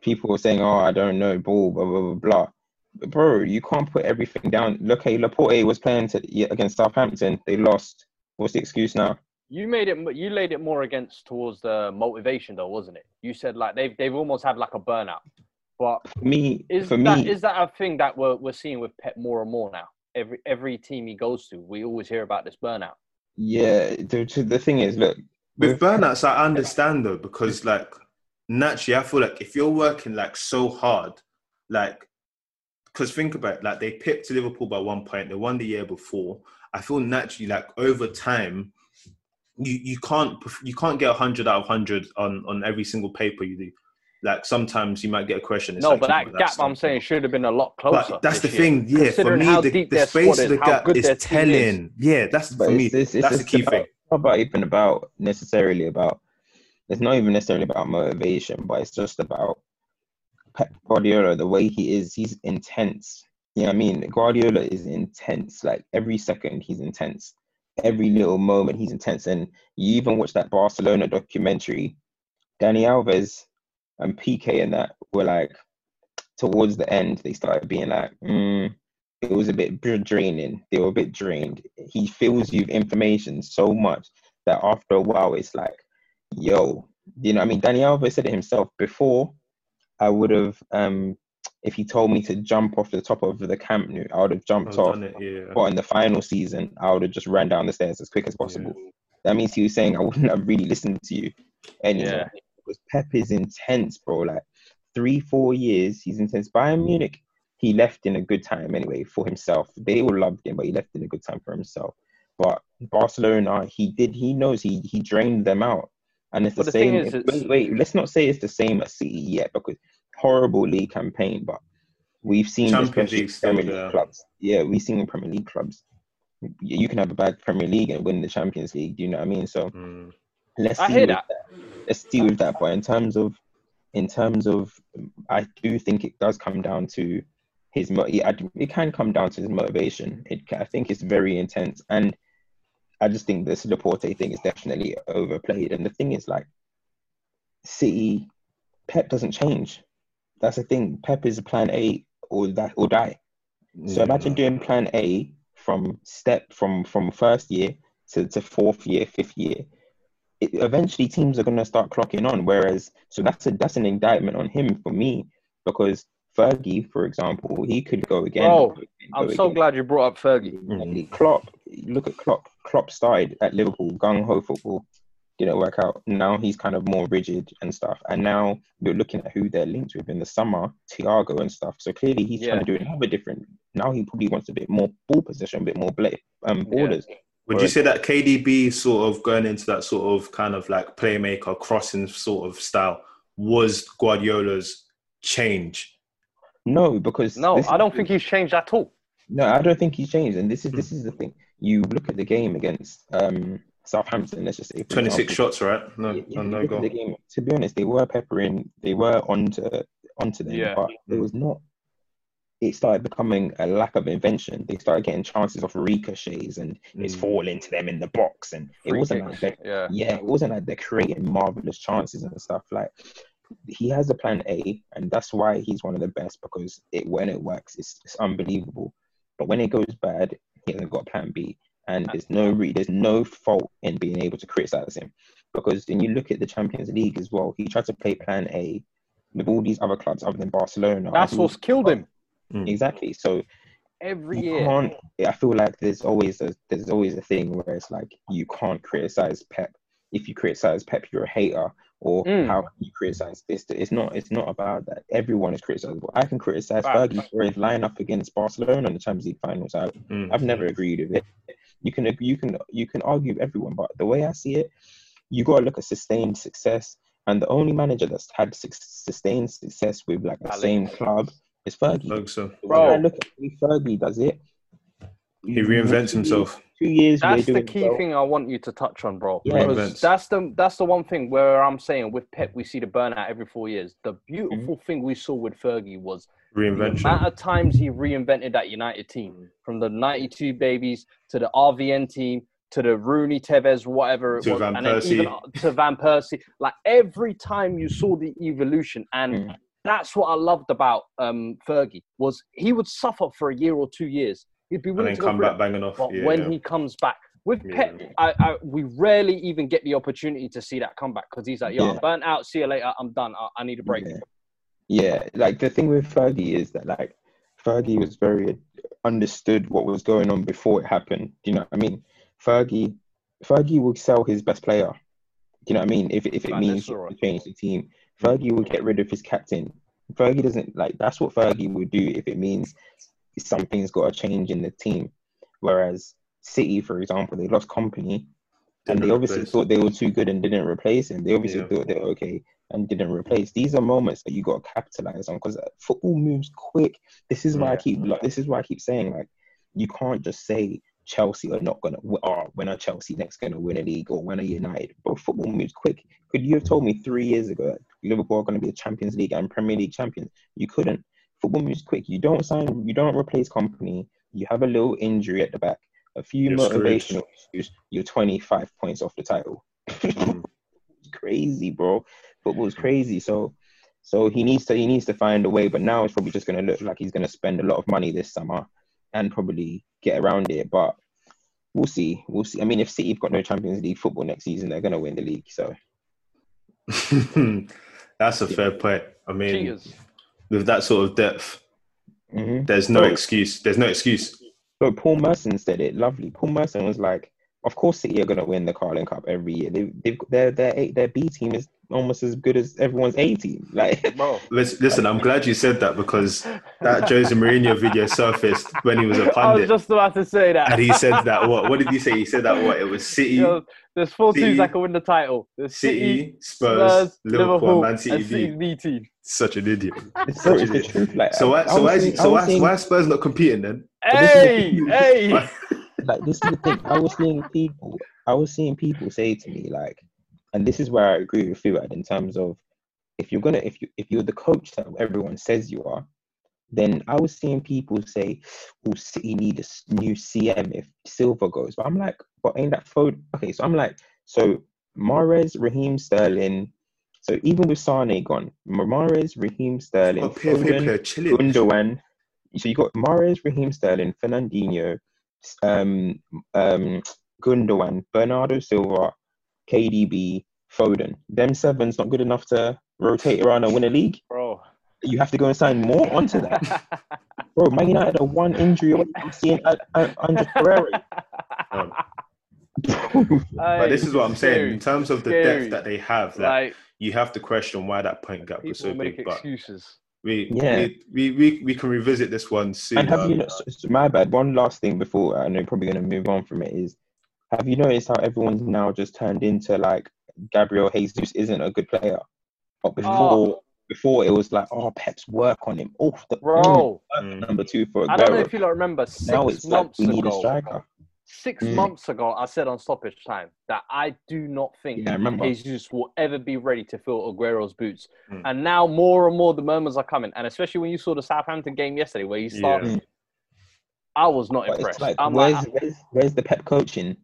people were saying, "Oh, I don't know, ball, blah blah blah blah." But bro, you can't put everything down. Look, hey, Laporte was playing to, against Southampton. They lost. What's the excuse now? You made it. You laid it more against towards the motivation, though, wasn't it? You said like they've they've almost had like a burnout. But for me, is for that, me, is that a thing that we're we're seeing with Pep more and more now? Every every team he goes to, we always hear about this burnout. Yeah, the, the thing is, look, with, with burnouts, I understand though because like naturally, I feel like if you're working like so hard, like, because think about it, like they pipped Liverpool by one point, they won the year before. I feel naturally like over time, you you can't you can't get hundred out of hundred on on every single paper you do. Like sometimes you might get a question. it's No, like, but you that know, gap that's I'm saying should have been a lot closer. But that's the year. thing, yeah. For Considering me, how the, deep the their space squad of the is, how gap good is their team is. telling. Yeah, that's But for me. it's, it's, it's that's the just key about, thing. it's not about even about necessarily about. It's not even necessarily about motivation, but it's just about Pep Guardiola. The way he is, he's intense. You know what I mean? Guardiola is intense. Like every second, he's intense. Every little moment, he's intense. And you even watch that Barcelona documentary. Dani Alves and Piqué and that were like towards the end. They started being like, mm, it was a bit draining. They were a bit drained. He fills you with information so much that after a while, it's like, yo, you know, what I mean, Dani Alves said it himself. Before, I would have, um, if he told me to jump off the top of the Camp I would have jumped off. it, yeah. But in the final season, I would have just ran down the stairs as quick as possible. That means he was saying I wouldn't have really listened to you anymore. Yeah. Because Pep is intense, bro. Like three, four years, he's intense. Bayern Munich, he left in a good time anyway for himself. They all loved him, but he left in a good time for himself. But Barcelona, he did. He knows he he drained them out, and it's But the, the same. is, it's- wait, wait, let's not say it's the same as City yet because horrible league campaign, but we've seen Champions especially League still Premier League there. clubs. Yeah, we've seen Premier League clubs. You can have a bad Premier League and win the Champions League. Do you know what I mean? So Mm. Let's I see hear with that. Let's deal with that. But in terms of, in terms of, I do think it does come down to his. mo- It can come down to his motivation. It. I think it's very intense, and I just think this Laporte thing is definitely overplayed. And the thing is, like, City, Pep doesn't change. That's the thing. Pep is plan A or that or die. So Yeah. imagine doing plan A from step from from first year to, to fourth year, fifth year. It, eventually, teams are going to start clocking on. Whereas, so that's a that's an indictment on him for me because Fergie, for example, he could go again. Oh, go I'm so again. glad you brought up Fergie. Exactly. Klopp, look at Klopp. Klopp started at Liverpool, gung ho football, didn't work out. Now he's kind of more rigid and stuff. And now you're looking at who they're linked with in the summer, Thiago and stuff. So clearly he's trying to do another different. Now he probably wants a bit more ball possession, a bit more bla- um, borders. Would you say that KDB sort of going into that sort of kind of like playmaker crossing sort of style was Guardiola's change? No, because No, I don't the- think he's changed at all. No, I don't think he's changed. And this is Hmm. this is the thing. You look at the game against um, Southampton. Let's just say 26 shots, right? No, Yeah, yeah, no, no goal. the game. To be honest, they were peppering. They were onto onto them, Yeah. but there was not. It started becoming a lack of invention. They started getting chances off ricochets, and it's Mm. falling to them in the box. And it Free wasn't like they, yeah. yeah, it wasn't like they're creating marvelous chances and stuff. Like he has a plan A, and that's why he's one of the best because it when it works, it's, it's unbelievable. But when it goes bad, he hasn't got a plan B, and there's no re- there's no fault in being able to criticize him because when you look at the Champions League as well, he tried to play plan A with all these other clubs other than Barcelona. That's what's killed him exactly. So every year. can't. I feel like there's always a there's always a thing where it's like you can't criticize Pep. If you criticize Pep, you're a hater. Or Mm. how can you criticize this? It's not. It's not about that. Everyone is criticizable. I can criticize Facts. Fergie for his lineup against Barcelona in the Champions League finals. I, Mm. I've never agreed with it. You can you can you can argue with everyone, but the way I see it, you got to look at sustained success. And the only manager that's had suc- sustained success with like the Ali. same club is Fergie. Ferguson. When I Bro. look at the Fergie does it. He reinvents himself. Two years. That's the key well. thing I want you to touch on, bro. Yeah. Because that's the that's the one thing where I'm saying with Pep we see the burnout every four years. The Mm-hmm. beautiful thing we saw with Fergie was the Reinvention. amount of times he reinvented that United team, from the '92 babies to the RVN team to the Rooney, Tevez, whatever it To was, Van and Persie. even to Van Persie. Like every time you saw the evolution, and Mm. That's what I loved about um, Fergie was he would suffer for a year or two years. He'd be And willing then to come back it. banging off. But yeah, when yeah. he comes back with Yeah. Pep, I, I, we rarely even get the opportunity to see that comeback because he's like, "Yo, I'm Yeah. burnt out. See you later. I'm done. I, I need a break." Yeah. yeah, like the thing with Fergie is that like Fergie was very understood what was going on before it happened. Do you know what I mean? Fergie, Fergie will sell his best player. Do you know what I mean? If if it Van means Nistelrooy. to change the team, Fergie will get rid of his captain. Fergie doesn't like that's what Fergie would do if it means something's got to change in the team. Whereas City, for example, they lost Kompany and they obviously replace. thought they were too good and didn't replace him. They obviously Yeah. thought they were okay and didn't replace. These are moments that you got to capitalize on because uh, football moves quick. This is why I keep like, this is why I keep saying like you can't just say Chelsea are not gonna or when are Chelsea next gonna win a league or when are United. But football moves quick. Could you have told me three years ago that Liverpool are gonna be a Champions League and Premier League champions? You couldn't. Football moves quick. You don't sign. You don't replace Kompany. You have a little injury at the back. A few You're motivational issues. You're 25 points off the title. Mm. It's crazy, bro. Football's crazy. So, so he needs to he needs to find a way. But now it's probably just going to look like he's going to spend a lot of money this summer and probably get around it. But we'll see. We'll see. I mean, if City have got no Champions League football next season, they're going to win the league. So That's a fair point. I mean, Cheaters. with that sort of depth, hmm there's no Oh. excuse. There's no excuse. But Paul Merson said it lovely. Paul Merson was like, "Of course, City are going to win the Carling Cup every year. They, they've their their A- their B team is almost as good as everyone's A team. Like, Bro. Lis- Listen, I'm glad you said that because that Jose Mourinho video surfaced when he was a I was pundit, just about to say that. and he said that what? What did he say? He said that what? It was City, Yo, there's four City- teams that can win the title. There's City, City, Spurs, Spurs, Liverpool, Liverpool, Man City and City's B. B team. Such an idiot. it's, so, it's the truth. Like, So why? So why? Is he, seeing- so why? seeing- Why is Spurs not competing then? this is the Hey, hey. Like this is the thing. I was seeing people. I was seeing people say to me like, and this is where I agree with Fuad in terms of if you're gonna if you if you're the coach that everyone says you are, then I was seeing people say, "Oh, City need a new CM if Silva goes." But I'm like, but ain't that phone? Okay, so I'm like, so Mahrez, Raheem Sterling. So even with Sane gone, Mahrez, Raheem Sterling, Oh, Foden. Gundogan. So you got Mahrez, Raheem Sterling, Fernandinho, um, um, Gundogan, Bernardo Silva, KDB, Foden. Them seven's not good enough to rotate around and win a league. Bro. You have to go and sign more onto that, bro. Man United are one injury away from seeing Andre Pereira. Um, but this is what I'm saying. In terms of the Scary. depth that they have, like, Like, you have to question why that point gap was so big. But excuses. we, Yeah. we, we, we, we can revisit this one soon. And have you? Not, so- so my bad. One last thing before I know you're probably going to move on from it is, have you noticed how everyone's now just turned into like Gabriel Jesus isn't a good player, but before Oh. before it was like oh Pep's work on him off the Bro, Mm. number two for I don't know if you lot remember six Now it's like months we need a ago. striker. Six Mm. months ago, I said on stoppage time that I do not think Yeah, I remember. Jesus will ever be ready to fill Aguero's boots. Mm. And now more and more the murmurs are coming. And especially when you saw the Southampton game yesterday where he started, Yeah. I was not But impressed. like I'm where's, like, where's where's the Pep coaching?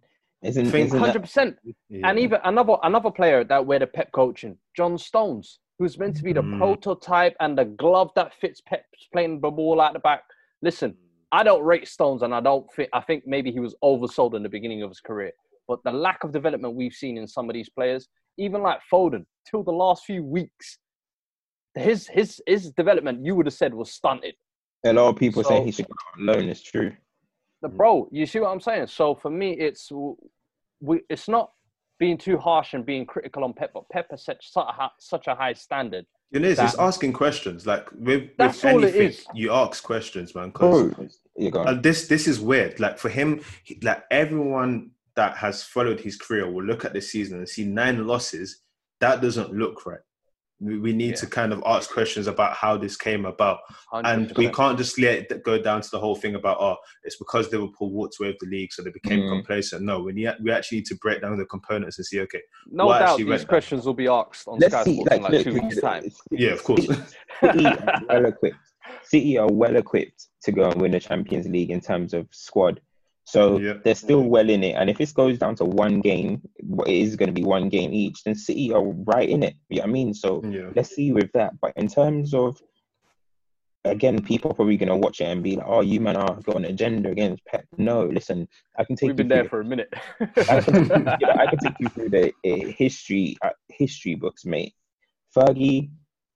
Isn't Think- isn't that, hundred percent. Yeah. And even another another player that we're the Pep coaching, John Stones, who's meant to be the Mm. prototype and the glove that fits Pep's playing the ball out the back. Listen, I don't rate Stones, and I don't think I think maybe he was oversold in the beginning of his career. But the lack of development we've seen in some of these players, even like Foden, till the last few weeks, his his his development you would have said was stunted. a lot of people saying So- he should go on loan? It's true. The Mm. bro, you see what I'm saying? So for me, it's we. It's not being too harsh and being critical on Pep, but Pep has set such a such a high standard. It is. It's asking questions. Like with, That's with all it anything, you ask questions, man. Because Bro, you go. and this this is weird. Like for him, he- like everyone that has followed his career will look at this season and see nine losses. That doesn't look right. We, we need Yeah. to kind of ask questions about how this came about, and we can't just let it go down to the whole thing about oh, it's because Liverpool walked away with the league, so they became Mm. complacent. No, we need, we actually need to break down the components and see. Okay, No doubt these went down? questions will be asked on Let's Sky see. Sports Like, in like look, two weeks' time. yeah, of course. City are well equipped. City are well equipped to go and win the Champions League in terms of squad. So Yeah. they're still well in it. And if this goes down to one game, it is going to be one game each, then City are right in it. You know what I mean? So yeah. let's see with that. But in terms of again, people are probably gonna watch it and be like, "Oh, you man are got an agenda against Pep." No, listen, I can take We've been you there through for a minute. I can, you know, I can take you through the uh, history uh, history books, mate. Fergie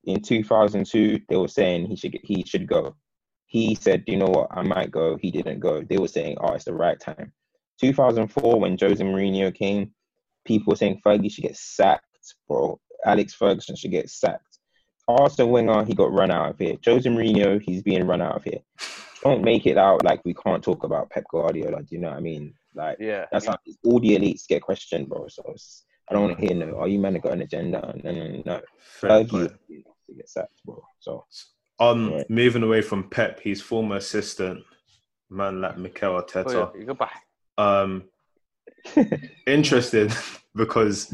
in 2002, they were saying he should get, he should go. He said, "You know what? I might go." He didn't go. They were saying, "Oh, it's the right time." 2004, when Jose Mourinho came, people were saying Fergie should get sacked, bro. Alex Ferguson should get sacked. Arsene Wenger, uh, he got run out of here. Jose Mourinho, he's being run out of here. Don't make it out like we can't talk about Pep Guardiola. Do you know what I mean? Like Yeah. that's how all the elites get questioned, bro. So it's, I don't want to hear no. Are you man got an agenda? No, no, no. no. Fergie to get sacked, bro. So Um, Right. moving away from Pep, his former assistant, man like Mikel Oh, Arteta. yeah, Goodbye. Um, interested because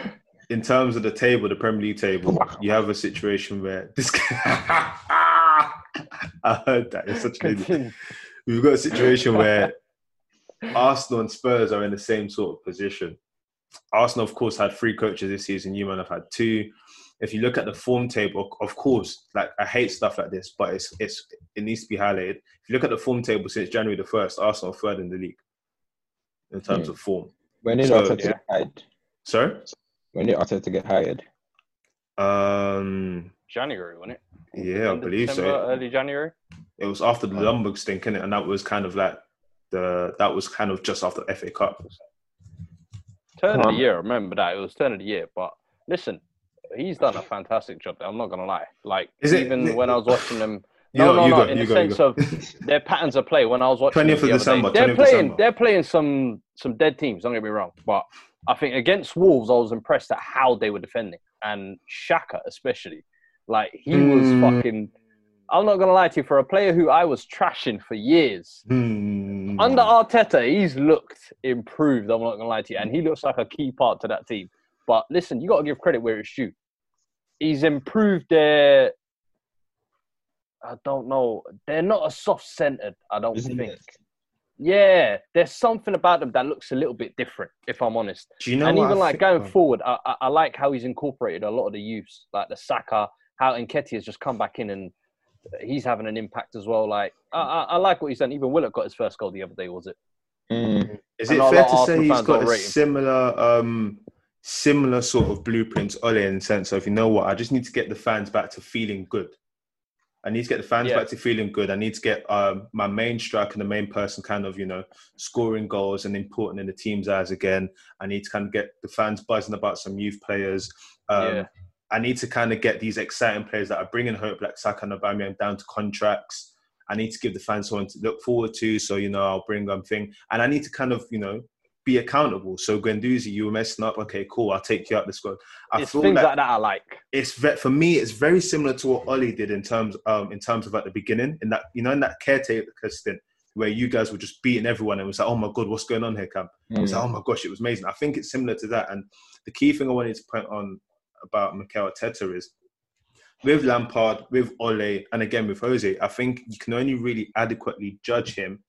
in terms of the table, the Premier League table, you have a situation where this. I heard that. It's such an idiot. We've got a situation where Arsenal and Spurs are in the same sort of position. Arsenal, of course, had three coaches this season. You man have had two. If you look at the form table, of course, like I hate stuff like this, but it's it's it needs to be highlighted. If you look at the form table since January the first, Arsenal third in the league in terms Hmm. of form. when did So, Arteta yeah. get hired? Sorry, When did Arteta get hired? um, January, wasn't it? yeah, I End of believe December, so. Early January. It was after the. Ljungberg stink, innit? and that was kind of like the that was kind of just after FA Cup. Turn of the year. I remember that it was turn of the year. But listen, he's done a fantastic job. there, I'm not gonna lie. Like Is it- even when I was watching them. You No, go, no, you no. go, in the go, sense of their patterns of play. When I was watching 20th them the of other day, December, they're 20th playing. December. They're playing some some dead teams. Don't get me wrong, but I think against Wolves, I was impressed at how they were defending, and Xhaka especially. Like he was Mm. fucking. I'm not gonna lie to you. For a player who I was trashing for years, Hmm. under Arteta, he's looked improved. I'm not gonna lie to you, and he looks like a key part to that team. But listen, you got to give credit where it's due. He's improved their. I don't know. They're not as soft centered. I don't Isn't think. it? Yeah, there's something about them that looks a little bit different. If I'm honest, Do you know and what even I like think- going forward, I, I, I like how he's incorporated a lot of the youths, like the Saka, how Nketiah has just come back in and he's having an impact as well. Like I, I, I like what he's done. Even Willock got his first goal the other day, was it? Mm. Is it fair to say Arsenal he's fans got a rate similar, um, similar sort of blueprints, Ole, in the sense of you know what? I just need to get the fans back to feeling good. I need to get the fans Yeah. back to feeling good. I need to get um, my main striker and the main person kind of, you know, scoring goals and important in the team's eyes again. I need to kind of get the fans buzzing about some youth players. Um, Yeah. I need to kind of get these exciting players that are bringing hope, like Saka and Aubameyang, down to contracts. I need to give the fans something to look forward to. So, you know, I'll bring them thing. And I need to kind of, you know, be accountable. So, Guendouzi, you were messing up. Okay, cool. I'll take you out the squad. I it's feel things like like that I like. it's for me it's very similar to what Ole did in terms um in terms of at the beginning in that you know in that caretaker stint where you guys were just beating everyone and it was like oh my god what's going on here Cam it was like oh my gosh it was amazing I think it's similar to that and the key thing I wanted to point on about Mikel Arteta is with Lampard with Ole and again with Jose I think you can only really adequately judge him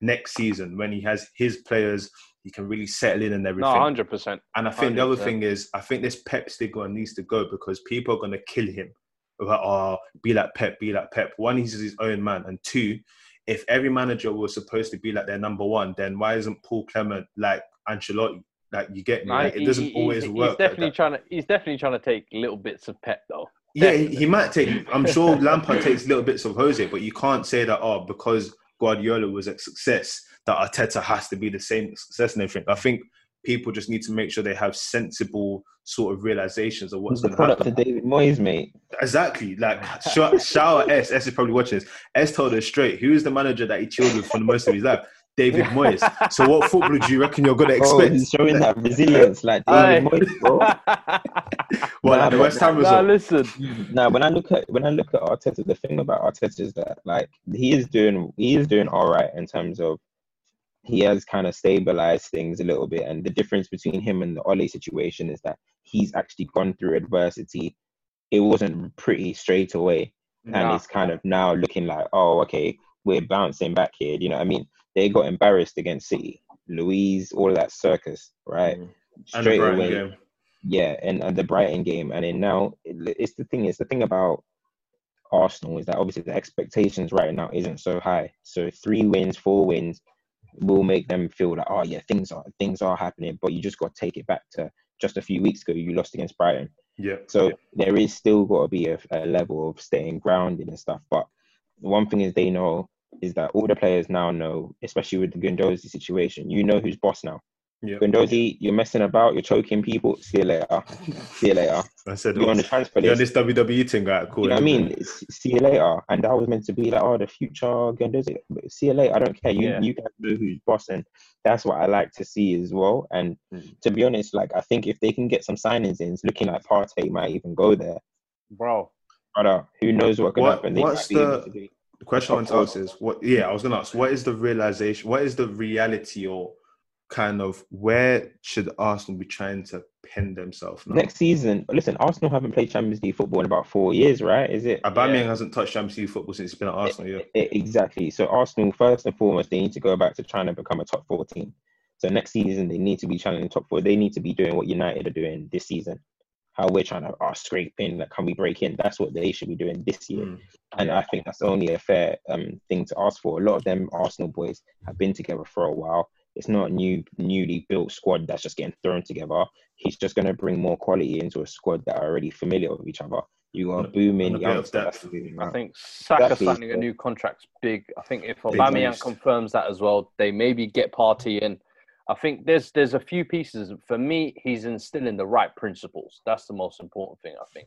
next season when he has his players he can really settle in and everything No, hundred percent. and I think the other thing is, I think this Pep stigma needs to go because people are going to kill him. About, oh, be like Pep, be like Pep. One, he's his own man. And two, if every manager was supposed to be like their number one, then why isn't Paul Clement like Ancelotti? Like, you get me? Like, it doesn't always he's, work. He's definitely like trying to. He's definitely trying to take little bits of Pep though. Yeah, he, he might take, I'm sure Lampard takes little bits of Jose, but you can't say that, oh, because Guardiola was a success, that Arteta has to be the same success and everything. I think people just need to make sure they have sensible sort of realizations of what's What's going to happen. of David Moyes, mate? Exactly. Like shout, shout out S. S is probably watching this. S told us straight. Who is the manager that he chilled with for the most of his life? David Moyes. So what football do you reckon you're gonna Bro, expect? he's showing that resilience, like Aye. David Moyes, bro. What, Nah, like the West Ham nah, result? listen. Now, when I look at when I look at Arteta, the thing about Arteta is that like he is doing he is doing all right in terms of he has kind of stabilized things a little bit, and the difference between him and the Ole situation is that he's actually gone through adversity. It wasn't pretty straight away, and it's kind of now looking like, oh, okay, we're bouncing back here. You know, I mean, they got embarrassed against City, Luiz, all that circus, right? Mm. And the Straight away, game. yeah, and, and the Brighton game, and then now it- it's the thing is the thing about Arsenal is that obviously the expectations right now isn't so high. So three wins, four wins will make them feel like oh yeah things are things are happening, but you just got to take it back to just a few weeks ago you lost against Brighton. Yeah. So there is still got to be a, a level of staying grounded and stuff. But one thing is they know is that all the players now know, especially with the Guendouzi situation, you know who's boss now. Guendouzi, you're messing about, you're choking people. See you later. See you later. I said, You're on the transfer you're on this WWE thing, right? Cool. You know what I mean? It's- See you later. And that was meant to be like, oh, the future Guendouzi. But See you later. I don't care. You Yeah. you guys know who's boss, and that's what I like to see as well. And Mm. to be honest, like I think if they can get some signings in, it's looking like Partey might even go there. Bro, Brother, who knows what can What- happen? They what's might be able the- The question I want to ask is what? Yeah, I was going to ask. What is the realization? What is the reality, or kind of where should Arsenal be trying to pin themselves now? Next season, listen, Arsenal haven't played Champions League football in about four years, right? Is it? Aubameyang Yeah. hasn't touched Champions League football since he's been at Arsenal. Yeah, E- Exactly. So Arsenal, first and foremost, they need to go back to trying to become a top four team. So next season, they need to be challenging top four. They need to be doing what United are doing this season. How we're trying to oh, scrape in, like, can we break in? That's what they should be doing this year. Mm. And I think that's only a fair um, thing to ask for. A lot of them Arsenal boys have been together for a while. It's not a new, newly built squad that's just getting thrown together. He's just going to bring more quality into a squad that are already familiar with each other. You got And a a- booming and a bit of youngster depth. I think Saka Exactly. signing a new contract's big. I think if Big Aubameyang confirms that as well, they maybe get Partey in. I think there's there's a few pieces. For me, he's instilling the right principles. That's the most important thing. I think.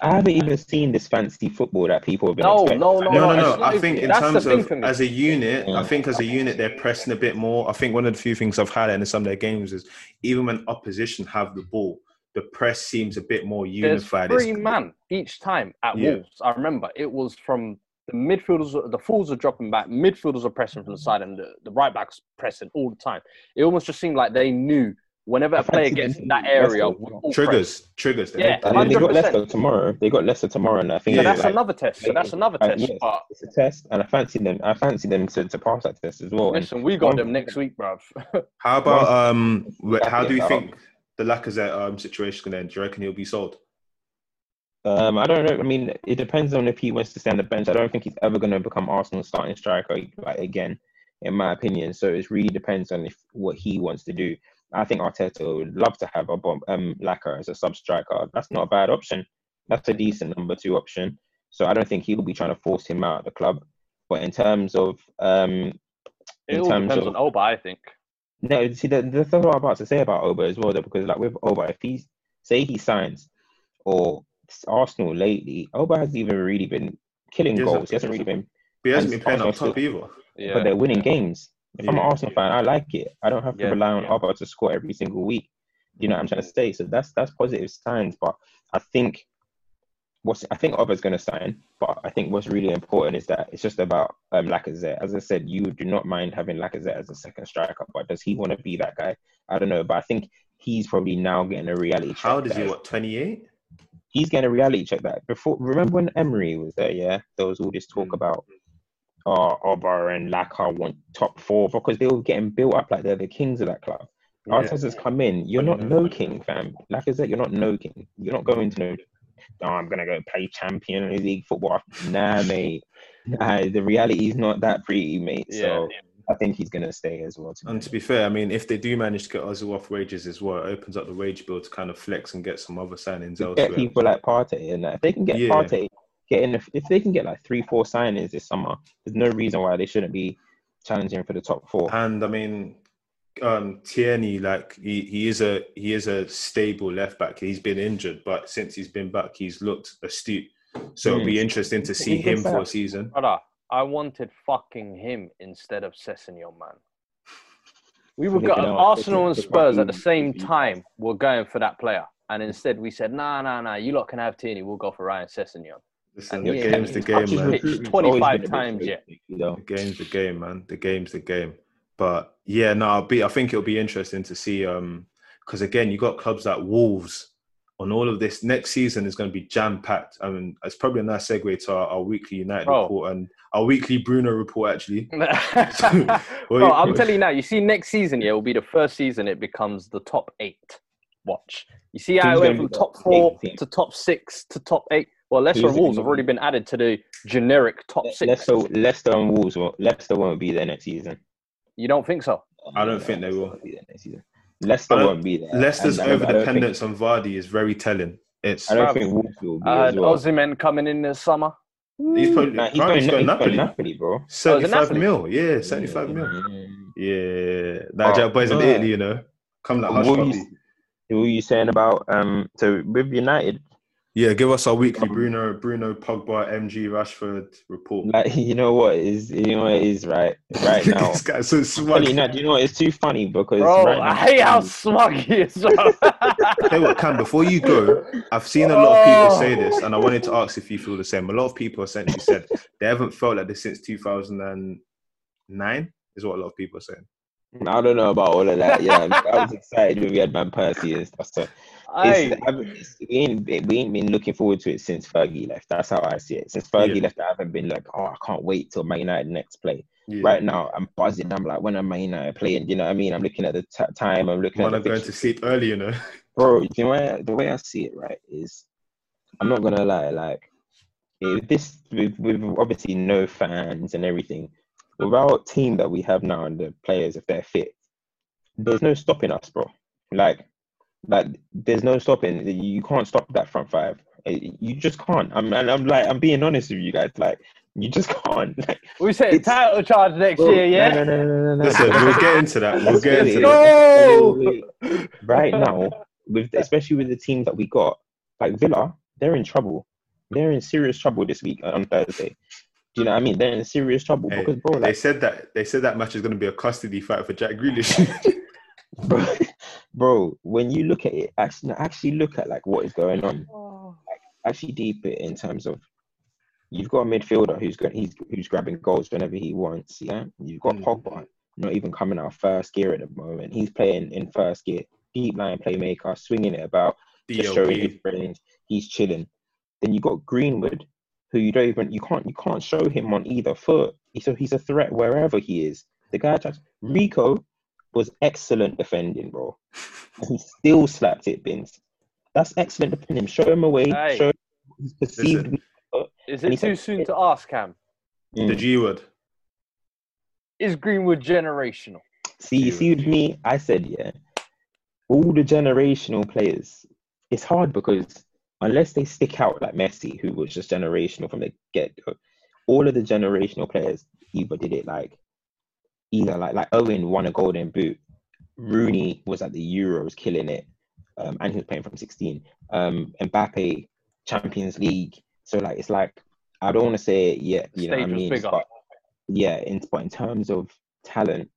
I haven't even seen this fancy football that people have been No, expecting. no, no, No, no, no. I think in terms of as a unit, I think as a unit they're pressing a bit more. I think one of the few things I've had in some of their games is even when opposition have the ball, the press seems a bit more There's unified. three It's- man each time at Yeah. Wolves. I remember it was from the midfielders, the forwards are dropping back, midfielders are pressing from the side, and the, the right backs pressing all the time. It almost just seemed like they knew whenever I a player fancy gets in that area, Leicester. we all press. triggers, triggers. Yeah. make that- And then they got 100%. Leicester tomorrow. They got Leicester tomorrow, and I think So Yeah, that's like, another test. So that's another test. yes, But it's a test, and I fancy them. I fancy them to, to pass that test as well. And listen, we got one- them next week, bruv. How about um? How do you think the Lacazette um situation can end? Do you reckon he'll be sold? Um, I don't know. I mean, it depends on if he wants to stay on the bench. I don't think he's ever going to become Arsenal's starting striker like again, in my opinion. So it really depends on if what he wants to do. I think Arteta would love to have a bomb, um Laka as a sub striker. That's not a bad option. That's a decent number two option. So I don't think he'll be trying to force him out of the club. But in terms of um, It in all terms depends of on Oba, I think. no, see, the, the thing I'm about to say about Oba as well, though, because like with Oba, if he's say he signs or Arsenal lately, Oba hasn't even really been killing He goals. He hasn't really been, he hasn't been playing up Arsenal top either. Yeah. but they're winning games. If I'm an Arsenal fan, I like it. I don't have to Yeah, rely on yeah. To score every single week. You know what I'm trying to say? So that's that's positive signs. But I think what's I think Oba's going to sign, but I think what's really important is that it's just about um, Lacazette. As I said, you do not mind having Lacazette as a second striker, but does he want to be that guy? I don't know, but I think he's probably now getting a reality check. How does he? What twenty eight? He's getting a reality check that before. Remember when Emery was there? Yeah, there was all this talk Mm. about uh, Oba and Laka want top four because they were getting built up like they're the kings of that club. Yeah. Arteta's come in. You're not no king, fam. Lacazette, you're not no king. You're not going to no. Oh, I'm gonna go play Champions League football. Nah, mate. Nah, the reality is not that pretty, mate. So I think he's gonna stay as well. To And to be fair, I mean, if they do manage to get Ozil off wages as well, it opens up the wage bill to kind of flex and get some other signings get people like Partey and that. If they can get Yeah. Partey, get in. If they can get like three, four signings this summer, there's no reason why they shouldn't be challenging for the top four. And I mean, um, Tierney, like he, he is a he is a stable left back. He's been injured, but since he's been back, he's looked astute. So it'll be Mm. interesting to see him for a season. Brother, I wanted fucking him instead of Sessegnon, man. We were Flipping going. Arsenal and Spurs at the same time were going for that player. And instead we said, nah, nah, nah, you lot can have Tierney, we'll go for Ryan Sessegnon. Listen, the yeah, game's the game, man. 25 always been a bit times fake, yet. you know. The game's the game, man. The game's the game. But yeah, no, I'll be. I think it'll be interesting to see. Um, because again, you got clubs like Wolves on all of this. Next season is going to be jam packed. I mean, it's probably a nice segue to our, our weekly United Bro. report and our weekly Bruno report. Actually, Bro, I'm telling you now, you see next season, yeah, will be the first season it becomes the top eight. Watch. You see how Who's it went from top the four eighth team? to top six to top eight. Well, Leicester Who's and Wolves have already been added to the generic top six. Leicester, Leicester and Wolves. Will, Leicester won't be there next season. You don't think so? I don't think they will. be there next season. Leicester won't be there. Leicester's And I don't- I don't think- over dependence on Vardy is very telling. It's I don't think Wolves will be Uh, as well. Osimhen coming in this summer. he's probably Nah, he's Vardy's going, going he's going Napoli. Napoli, bro. Seventy-five Napoli? mil, yeah, seventy-five mil. Mm. Yeah, that Oh, jack boys in. Italy, you know. Come like hush What were puppy. you, what were you saying about um? So with United, Yeah, give us our weekly um, Bruno, Bruno, Pogba, MG, Rashford report. like you know what is you know what it is right right now. this guy's so smug. Funny, no, do you know what? It's too funny because Bro, right now, I hate how smug he is. bro. Tell what, Cam, before you go, I've seen a lot of people say this, and I wanted to ask if you feel the same. A lot of people essentially said they haven't felt like this since 2009, is what a lot of people are saying. I don't know about all of that. Yeah, I was excited when we had Van Persie and stuff. So Hey, it's, I we ain't we ain't been looking forward to it since Fergie left. That's how I see it. Since Fergie Yeah. left, I haven't been like, oh, I can't wait till Man United next play. Yeah. Right now, I'm buzzing. I'm like, when am Man United playing? You know what I mean? I'm looking at the t- time. I'm looking Man, at I'm the going to sleep early, you know. bro. You know? The way I see it, right, is I'm not gonna lie. Like, if this with, with obviously no fans and everything, with our team that we have now and the players, if they're fit, there's no stopping us, bro. Like, like there's no stopping. You can't stop that front five. Eh, You just can't. I'm and I'm like I'm being honest with you guys. Like, you just can't. Like, we said it's- title charge next bro, year, yeah? No, no, no, no, no, no. Listen, we'll get into that. We'll get into that. No! Right now, with especially with the team that we got, like Villa, they're in trouble. They're in serious trouble this week on Thursday. Do you know what I mean? They're in serious trouble Hey, because, bro, They said that they said that match is going to be a custody fight for Jack Grealish. bro, bro, when you look at it, actually, actually look at like what is going on. like Actually, deep it in terms of you've got a midfielder who's going, he's who's grabbing goals whenever he wants. Yeah, you've got Mm. Pogba not even coming out first gear at the moment. He's playing in first gear, deep line playmaker, swinging it about. just showing his DLP. brilliance. He's chilling. Then you got Greenwood, who you don't even you can't you can't show him on either foot. So he's a threat wherever he is. The guy just Rico was excellent defending, bro. And he still slapped it, bins. That's excellent defending. Show him away. Hey. Show him he's perceived. Listen. Is And it too said- soon to ask, Cam? Mm. The G word. Is Greenwood generational? See, you see with me, I said yeah. All the generational players, it's hard because unless they stick out like Messi, who was just generational from the get go, all of the generational players either did it like either like like Owen won a golden boot, Rooney was at the Euros killing it, um, and he was playing from 16. Um, Mbappe, Champions League. So like it's like I don't want to say it yet, you know what I mean? bigger. But yeah, in but in terms of talent,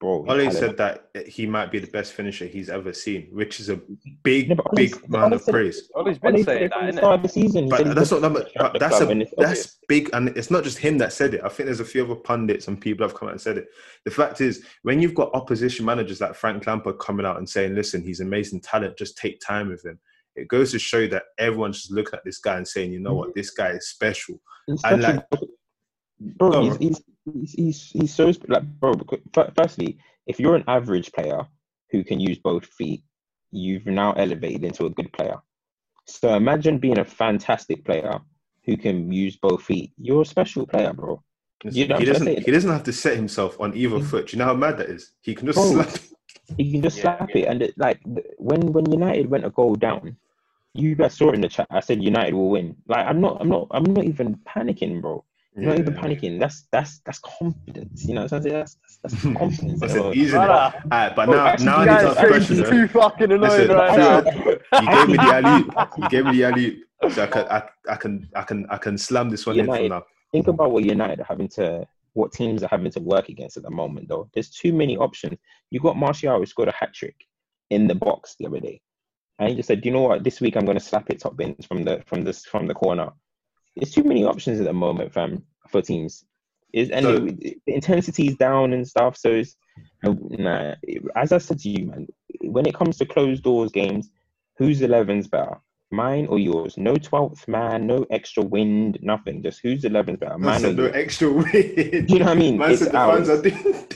bro, his Ole said that he might be the best finisher he's ever seen, which is a big, No, but Ole big said- amount Ole of said- praise. Ole's been Ole saying that, from the start of the season. But that's not. best But that's a that's big, and it's not just him that said it. I think there's a few other pundits and people have come out and said it. The fact is, when you've got opposition managers like Frank Lampard coming out and saying, "Listen, he's amazing talent. Just take time with him." It goes to show that everyone's just looking at this guy and saying, "You know what? Mm-hmm. This guy is special." He's And, such a- bro, Go he's, he's, he's, he's, he's so like, bro. because- Firstly, if you're an average player who can use both feet, you've now elevated into a good player. So imagine being a fantastic player who can use both feet. You're a special player, bro. You know what he doesn't. He doesn't have to set himself on either mm. foot. Do you know how mad that is? He can just Bro. slap. You can just Yeah, slap it, and it, like when when United went a goal down, you guys saw it in the chat. I said United will win. Like I'm not, I'm not, I'm not even panicking, bro. I'm not even panicking. That's that's that's confidence. You know what I'm saying? That's that's, that's confidence. Listen, bro. easy Brother. enough. Alright, but now, actually, now I you need guys to ask are questions. too fucking annoying Listen, right now. You gave me the alley. You gave me the alley. So I can, I, I can, I can, I can slam this one in United. for now. Think about what United are having to, what teams are having to work against at the moment, though. There's too many options. You got Martial who scored a hat trick in the box the other day, and he just said, "Do "You know what? This week I'm going to slap it top bins from the from this from the corner." There's too many options at the moment, fam, for teams. Is and So- it- the intensity is down and stuff. So it's nah. As I said to you, man, when it comes to closed doors games, whose 11's better? Mine or yours? No 12th man, no extra wind, nothing. Just whose 11's better? I Mine or no yours? extra wind. You know what I mean? Man It's said the ours. are doing.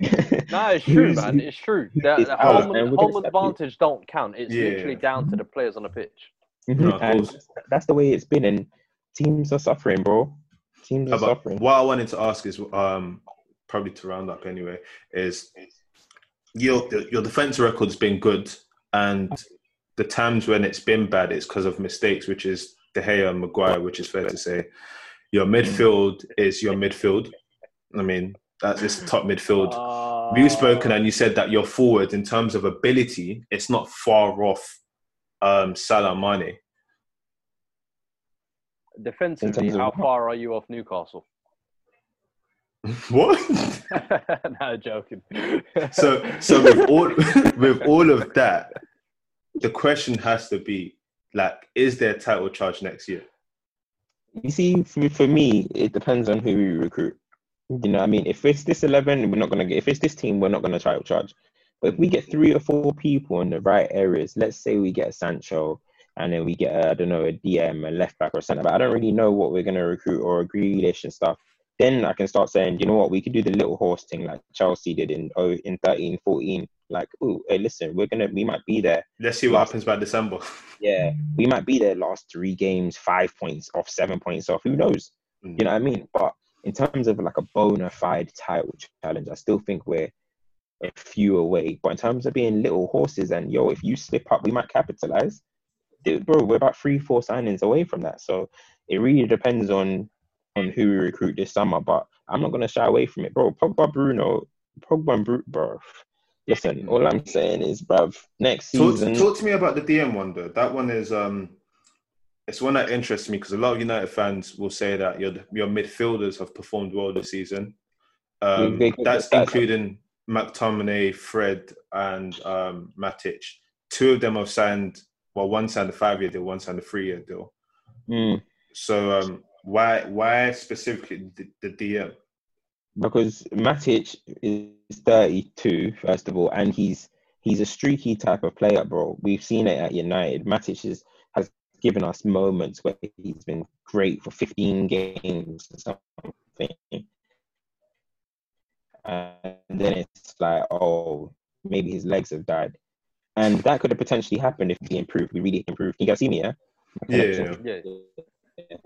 No, it's true, Who's- man. It's true. The, It's the home, and home accept it. advantage don't count. It's Yeah. literally down to the players on the pitch. Mhm, No, of and course. that's the way it's been, and teams are suffering, bro. Teams are But suffering. what I wanted to ask is, um, probably to round up anyway, is your your defense record's been good, and the times when it's been bad, it's because of mistakes, which is De Gea and Maguire, which is fair to say. Your midfield is your midfield. I mean, that's it's top midfield. Uh, we've spoken and you said that your forward in terms of ability, it's not far off um, Salah Mane. Defensively, terms of how what? far are you off Newcastle? what? no, joking. so so with all with all of that, the question has to be like, is there a title charge next year? You see, for, for me, it depends on who we recruit. You know, what I mean, if it's this eleven, we're not gonna get. If it's this team, we're not gonna try to charge. But if we get three or four people in the right areas, let's say we get Sancho, and then we get a, I don't know a DM, a left back or centre back. I don't really know what we're gonna recruit or a Grealish and stuff. Then I can start saying, you know what, we could do the little horse thing like Chelsea did in oh in 13, 14. Like, oh, hey, listen, we're gonna, we might be there Let's see what happens by December. yeah, we might be there last three games, five points off, seven points off. Who knows? Mm. You know what I mean? But in terms of like a bona fide title challenge, I still think we're a few away. But in terms of being little horses and yo, if you slip up, we might capitalize. Dude, bro, we're about three, four signings away from that. So it really depends on on who we recruit this summer. But I'm not gonna shy away from it, bro. Pogba, Bruno, Pogba, and Bruno, bro. Listen, all I'm saying is, bruv, next Talk, season. talk to me about the DM one though. That one is um, it's one that interests me because a lot of United fans will say that your your midfielders have performed well this season. Um, They- they- that's that's- including McTominay, Fred, and um, Matic. Two of them have signed. Well, one signed a five-year deal, one signed a three-year deal. Mm. So um, why why specifically the, the DM? because Matic is 32, first of all, and he's he's a streaky type of player, bro. We've seen it at United. Matic is, has given us moments where he's been great for 15 games or something. And then it's like, oh, maybe his legs have died. And that could have potentially happened if he improved. We really improved. You guys see me, yeah? Yeah, yeah.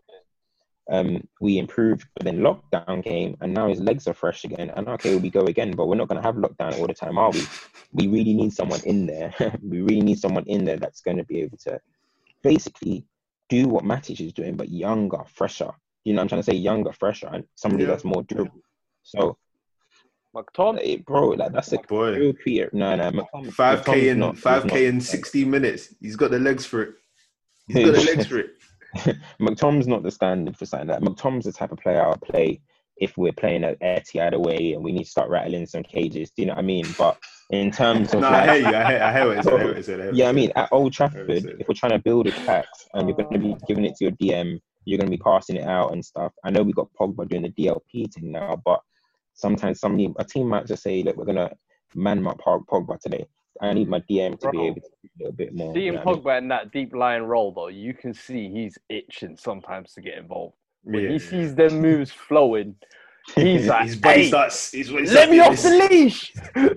um, we improved, but then lockdown came, and now his legs are fresh again. And okay, we go again, but we're not going to have lockdown all the time, are we? We really need someone in there. we really need someone in there that's going to be able to basically do what Matic is doing, but younger, fresher. You know, what I'm trying to say younger, fresher, and somebody Yeah. that's more durable. So, McTom, eh, bro, like that's a Boy, real creator. No, no, five k in five k in sixty minutes. He's got the legs for it. He's got the legs for it. McTom's not the standard for something like that. McTom's the type of player I'll play if we're playing at Etihad away and we need to start rattling some cages. Do you know what I mean? But in terms of No, I like, hear you. I hear, I hear what you said. I hear what you said. I yeah, I mean at Old Trafford, if we're trying to build attacks and you're going to be giving it to your DM, you're going to be passing it out and stuff. I know we got Pogba doing the DLP thing now, but sometimes somebody a team might just say, look, we're going to man mark Pog- Pogba today. I need my DM to be able to do a little bit more. seeing you know what I mean? Pogba in that deep lying role, though, you can see he's itching sometimes to get involved. When Yeah. he sees them moves flowing, he's like, his body hey, starts. His body let me off the leash.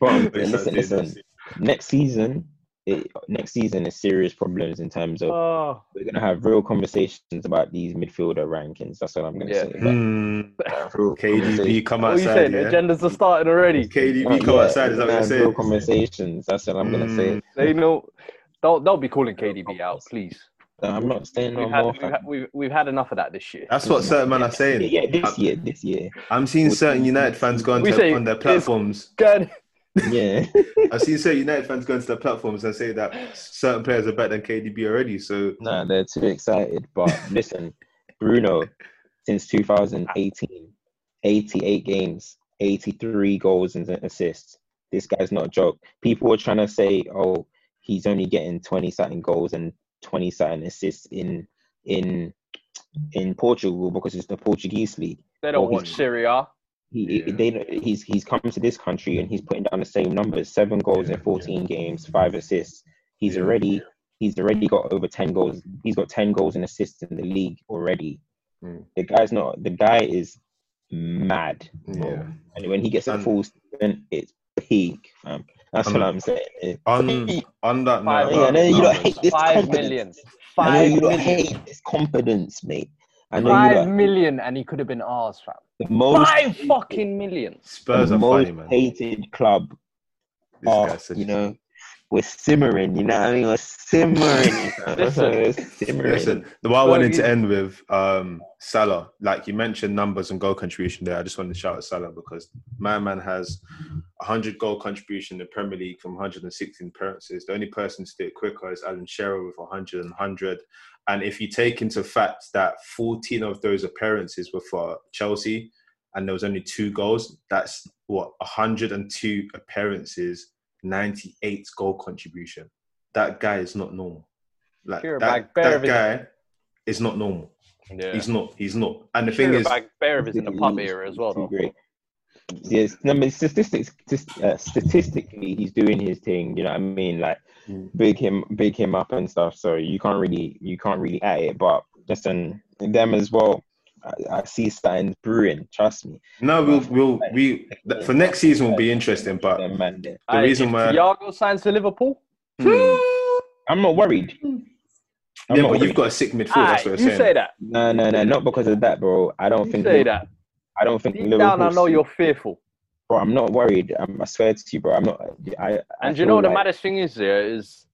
But He listen, listen. Next season, it, next season is serious problems in terms of oh, we're gonna have real conversations about these midfielder rankings. That's what I'm gonna Yeah. say. But Hmm. KDB conversation- come what are you saying? Yeah? Agendas are starting already. KDB come yeah, outside. Is that what you're have real conversations. That's what I'm gonna say. Mm. They know. Don't don't be calling KDB out, please. No, I'm not saying no We've had, more. we've, had, we've, we've had enough of that this year. That's what certain men are saying. yeah, this year, this year. I'm seeing certain United fans go We onto say on their platforms. Good. Yeah, I've seen certain United fans go into their platforms and say that certain players are better than KDB already. So no, they're too excited. But listen, Bruno, since 2018, 88 games, 83 goals and assists. This guy's not a joke. People were trying to say, oh, he's only getting 20 something goals and 20 something assists in in in Portugal because it's the Portuguese league. They don't Well, watch he's- Syria. He, Yeah. they, he's he's come to this country and he's putting down the same numbers: seven goals Yeah, in 14 games, five assists. He's Yeah. already he's already got over 10 goals. He's got 10 goals and assists in the league already. Mm. The guy's not. The guy is mad. yeah. And when he gets a And- full season, it's peak, fam. That's what Um, I'm saying. On on that Five- note, Yeah, I know you don't hate this Five confidence. million. I know Five you don't hate this confidence, mate. I know Five don't. million, and he could have been ours, fam. The most Five fucking million. Spurs the are most funny, man. hated club This are, guy said you know, we're simmering. You know what I mean? We're simmering. we're simmering. Listen, the one I wanted to end with um, Salah, like you mentioned numbers and goal contribution there. I just wanted to shout out Salah because my man has 100 goal contribution in the Premier League from 116 appearances. The only person to do it quicker is Alan Shearer with 100 and 100. And if you take into fact that 14 of those appearances were for Chelsea and there was only two goals, that's what 102 appearances 98 goal contribution. That guy is not normal. Like Sure, that, Bear that guy is not normal. Yeah. He's not. He's not. And the Sure, thing is, Bag- Bear is in the pub era as well, Too though. great. Yes, no, but statistics, just, uh, statistically, he's doing his thing. You know what I mean? Like Mm. big him, big him up and stuff. So you can't really, you can't really at it. But listen, them as well. I, I see signs brewing. Trust me. no, we'll we'll we th- for next season will be interesting. But Them man there. the Aye, reason why- Thiago signs to Liverpool, hmm. I'm not worried. Hmm. I'm yeah, not but worried. you've got a sick midfield. Aye, that's what you I'm saying. say that. No, no, no, not because of that, bro. I don't You think. say that. I don't think Deep Liverpool. down, I know you're fearful. Bro, I'm not worried. I'm, I swear to you, bro. I'm not. I. I And you know what the maddest thing is there is,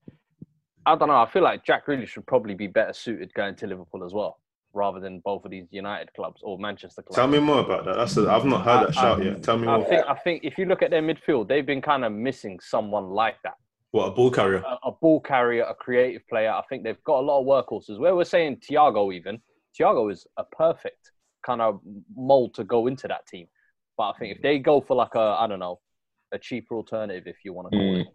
I don't know. I feel like Jack really should probably be better suited going to Liverpool as well, rather than both of these United clubs or Manchester clubs. Tell me more about that. That's a, I've not heard that I- shout I- yet. Tell me I more. think I think if you look at their midfield, they've been kind of missing someone like that. What a ball carrier. a, a ball carrier, a creative player. I think they've got a lot of workhorses. Where we're saying Thiago, even Thiago is a perfect kind of mold to go into that team. But I think if they go for like a, I don't know, a cheaper alternative, if you want to call Mm. it,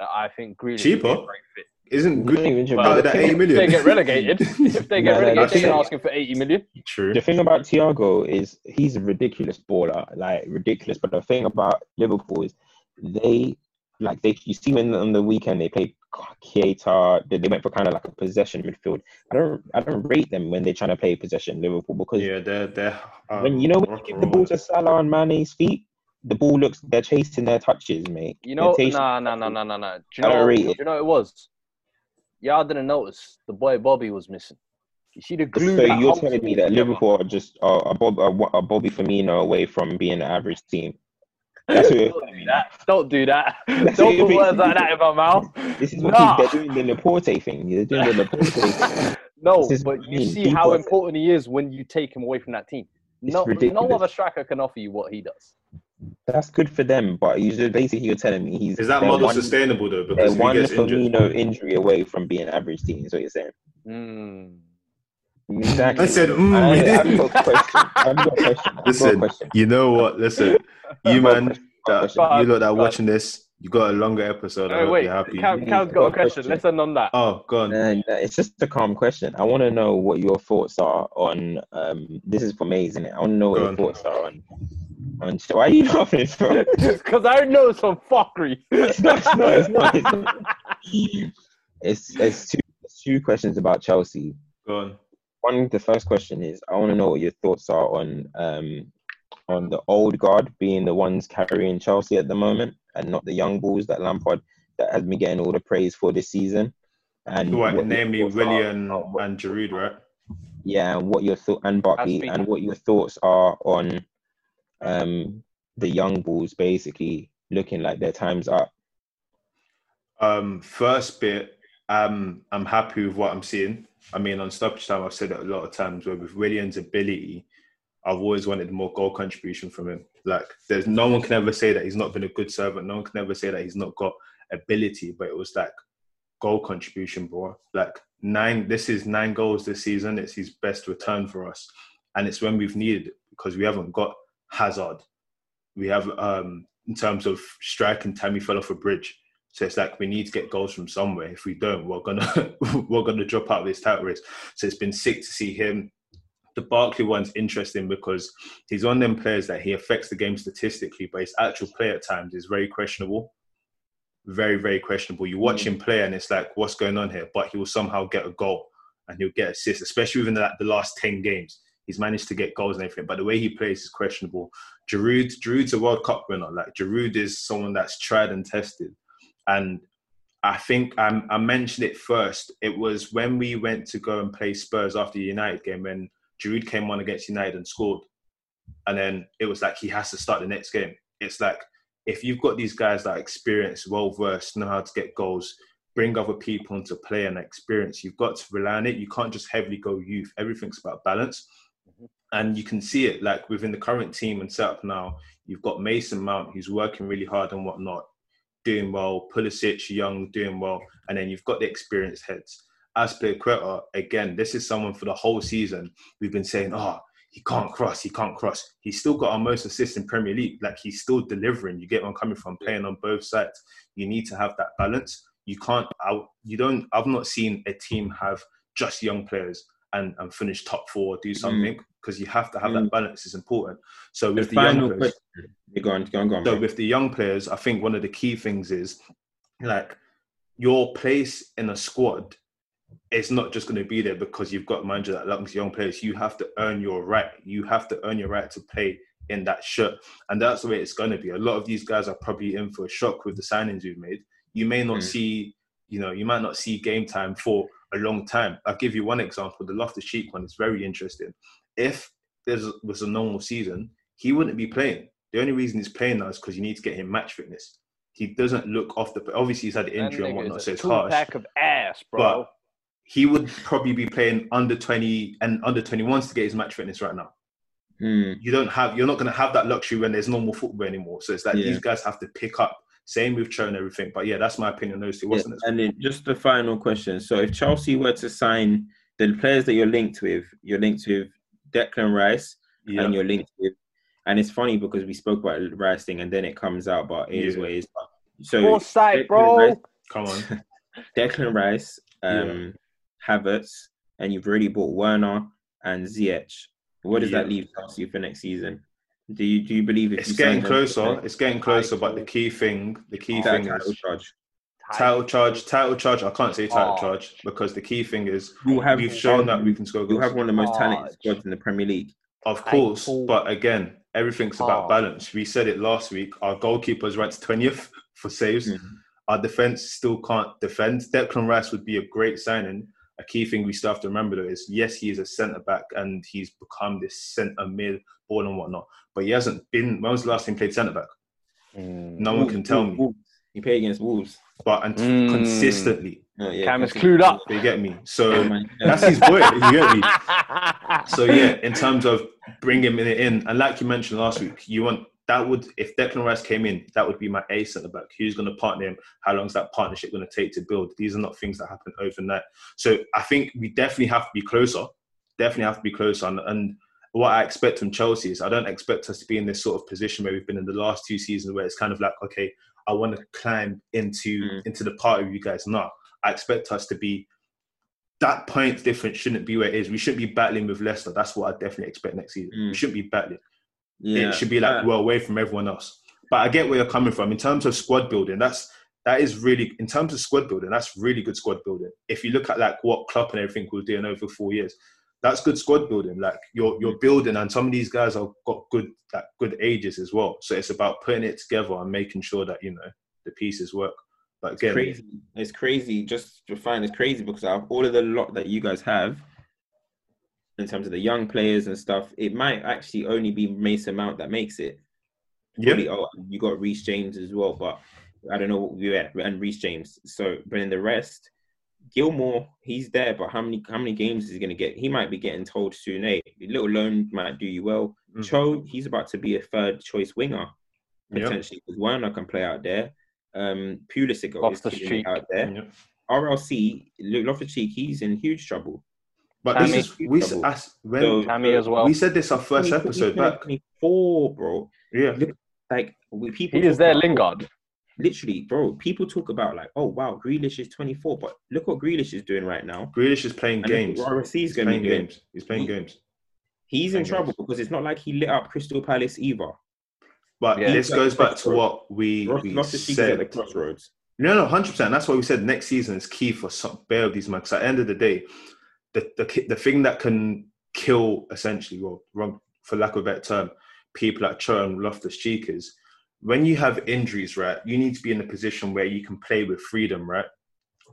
I think Grealish be a Cheaper? great fit. Isn't good even sure, out but of the that thing- 80 If they get relegated, if they get No, no, relegated, they're it. asking for 80 million. True. The thing about Thiago is he's a ridiculous baller, like ridiculous. But the thing about Liverpool is they like they you see when on the weekend they played Keita, they, they went for kind of like a possession midfield. I don't I don't rate them when they're trying to play possession Liverpool because Yeah, they're they're. Um, when you know when you give the ball to Salah and Mane's feet, the ball looks they're chasing their touches, mate. You know, They're chasing- nah, nah, nah, nah, nah, nah. Do you know? rate Do you know what it was? I didn't notice. The boy Bobby was missing. You see the glue. So you're telling me that. Liverpool are just are, are, Bob, are, are Bobby Firmino away from being an average team? That's what you're Don't do that. Don't do that. That's Don't put words like that in my mouth. This is what Nah. they're doing the Laporte thing. They're doing the Laporte thing. No, but you mean. see People how important he is when you take him away from that team. It's No, no other striker can offer you what he does. That's good for them, but you just basically you're telling me he's Is that model one, sustainable though? They're Because one gets injured, Firmino injury away from being average team. Is what you're saying? Mm. Exactly. I said, mm, I, I've got a question. I've got a question. I've got a Listen, question. you know what? Listen, you I've man. I've that, question. You lot that are watching this, you got a longer episode. I Oh, hope wait, you're happy. Cam, Cam's got a question. Let's end on that. Oh, go on. No, no, it's just a calm question. I want to know what your thoughts are on. Um, this is for me, isn't it? I want to know what Go your on. thoughts are on. On why are you laughing? bro? Because I know some fuckery. it's not. It's not. It's not. It's, not. it's, it's two. It's two questions about Chelsea. Go on. One, the first question is, I want to know what your thoughts are on um, on the old guard being the ones carrying Chelsea at the moment, and not the young bulls that Lampard that has been getting all the praise for this season. And Right, what namely thoughts Willian and Giroud, right? yeah, and what your thought and Barkley been- and what your thoughts are on um the young bulls basically looking like their time's up. Um, first bit, um, I'm happy with what I'm seeing. I mean, on stoppage time, I've said it a lot of times. Where with Willian's ability, I've always wanted more goal contribution from him. Like, there's no one can ever say that he's not been a good servant. No one can ever say that he's not got ability. But it was like goal contribution, bro. Like nine. This is nine goals this season. It's his best return for us, and it's when we've needed it because we haven't got Hazard. We have um in terms of striking time, he fell off a bridge. So it's like we need to get goals from somewhere. If we don't, we're gonna we're gonna drop out of this title race. So it's been sick to see him. The Barkley one's interesting because he's one of them players that he affects the game statistically, but his actual play at times is very questionable. Very, very questionable. You watch him play and it's like, what's going on here? But he will somehow get a goal and he'll get assists, especially within the, the last 10 games. He's managed to get goals and everything, but the way he plays is questionable. Giroud, Giroud's a World Cup winner. Like Giroud is someone that's tried and tested. And I think I, I mentioned it first. It was when we went to go and play Spurs after the United game when Giroud came on against United and scored. And then it was like he has to start the next game. It's like if you've got these guys that are experienced, well versed, know how to get goals, bring other people into play and experience, you've got to rely on it. You can't just heavily go youth. Everything's about balance. And you can see it like within the current team and setup now. You've got Mason Mount, who's working really hard and whatnot, doing well. Pulisic, young, doing well. And then you've got the experienced heads. Azpilicueta, again, this is someone for the whole season. We've been saying, oh, he can't cross, he can't cross. He's still got our most assists in Premier League. Like he's still delivering. You get where I'm coming from, playing on both sides. You need to have that balance. You can't. I, you don't. I've not seen a team have just young players and and finish top four, do something because you have to have that balance. Is important. So with the, young players. Go on, go on, go on. so bro. with the young players, I think one of the key things is like your place in a squad. It's not just going to be there because you've got a manager that likes young players. You have to earn your right. You have to earn your right to play in that shirt, and that's the way it's going to be. A lot of these guys are probably in for a shock with the signings we've made. You may not Mm. see, you know, you might not see game time for a long time. I'll give you one example. The Loftus Cheek one is very interesting. If there was a normal season, he wouldn't be playing. The only reason he's playing now is because you need to get him match fitness. He doesn't look off the. Obviously, he's had an injury and whatnot, is so it's harsh. two-pack of ass, bro. But he would probably be playing under 20 and under 21s to get his match fitness right now. Hmm. You don't have. You're not going to have that luxury when there's normal football anymore. So it's like Yeah. these guys have to pick up. Same with Cho and everything. But yeah, that's my opinion. Those two. Yeah, What's the next? and then just the final question. So if Chelsea were to sign the players that you're linked with, you're linked with Declan Rice Yeah. and you're linked with and it's funny because we spoke about Rice thing and then it comes out, but it is Yeah. what it is. So Foresight, Declan bro. Rice- Come on. Declan Rice, um, Havertz, and you've already bought Werner and Ziyech. What does that leave Chelsea for next season? Do you do you believe if It's you getting sign them- closer. It's getting closer. But the key thing, the key that thing title is charge? title charge. Title charge. I can't say title Oh. charge because the key thing is You'll have we've shown that we can score You'll have one of the most talented squads in the Premier League. Of course, Title but again, everything's about charge. balance. We said it last week. Our goalkeeper's ranked twentieth for saves. Mhm. Our defense still can't defend. Declan Rice would be a great signing. A key thing we still have to remember though is yes, he is a centre back and he's become this centre mid ball and whatnot. But he hasn't been. When was the last time he played centre back? Mm. No one can tell me. Wolves. You play against Wolves. But and Mm. consistently, Oh, yeah, Cam is consistently. clued up. they get me. So Yeah, man. that's his boy. You get me. So yeah, in terms of bringing him in, and like you mentioned last week, you want that would if Declan Rice came in, that would be my ace at the back. Who's going to partner him? How long is that partnership going to take to build? These are not things that happen overnight. So I think we definitely have to be closer. Definitely have to be closer. And, and what I expect from Chelsea is I don't expect us to be in this sort of position where we've been in the last two seasons, where it's kind of like, okay, I want to climb into Mm. into the part of you guys. No, I expect us to be that point difference shouldn't be where it is. We shouldn't be battling with Leicester. That's what I definitely expect next season. Mm. We shouldn't be battling. Yeah. It should be like Uh, well away from everyone else. But I get where you're coming from in terms of squad building. That's that is really in terms of squad building. That's really good squad building. If you look at like what Klopp and everything was doing over four years, that's good squad building. Like you're you're building, and some of these guys have got good like good ages as well. So it's about putting it together and making sure that you know the pieces work. But It's crazy. It's crazy. Just to find it's crazy because all of the lot that you guys have, in terms of the young players and stuff, it might actually only be Mason Mount that makes it. yeah, Probably, oh, you got Reece James as well, but I don't know what we at and Reece James. So, but in the rest, Gilmour, he's there, but how many how many games is he going to get? He might be getting told soon. Hey, a little loan might do you well. Mm. Cho, he's about to be a third choice winger potentially because Werner can play out there. Um, Pulisic is Loftus-Cheek. killing out there. yeah. RLC, Loftus Cheek, he's in huge trouble. But Tammy. this is we s- when So- Tammy as well. we said this our first He's- episode he's back. 24, bro. Yeah, Like we people. He is talk there, about- Lingard. Literally, bro. People talk about like, oh wow, Grealish is 24, but look what Grealish is doing right now. Grealish is playing And games. look what He's going to playing be doing. games. He's playing He- games. He's in Playing trouble games. because it's not like he lit up Crystal Palace either. But Yeah. this goes back to what we, Ross- we Loftus Cheek is at the said. crossroads. No, no, hundred percent. That's why we said next season is key for some bare of these men. Because at the end of the day, the the the thing that can kill essentially, well, wrong for lack of a better term, people like Cho and Loftus Cheek is when you have injuries, right? You need to be in a position where you can play with freedom, right?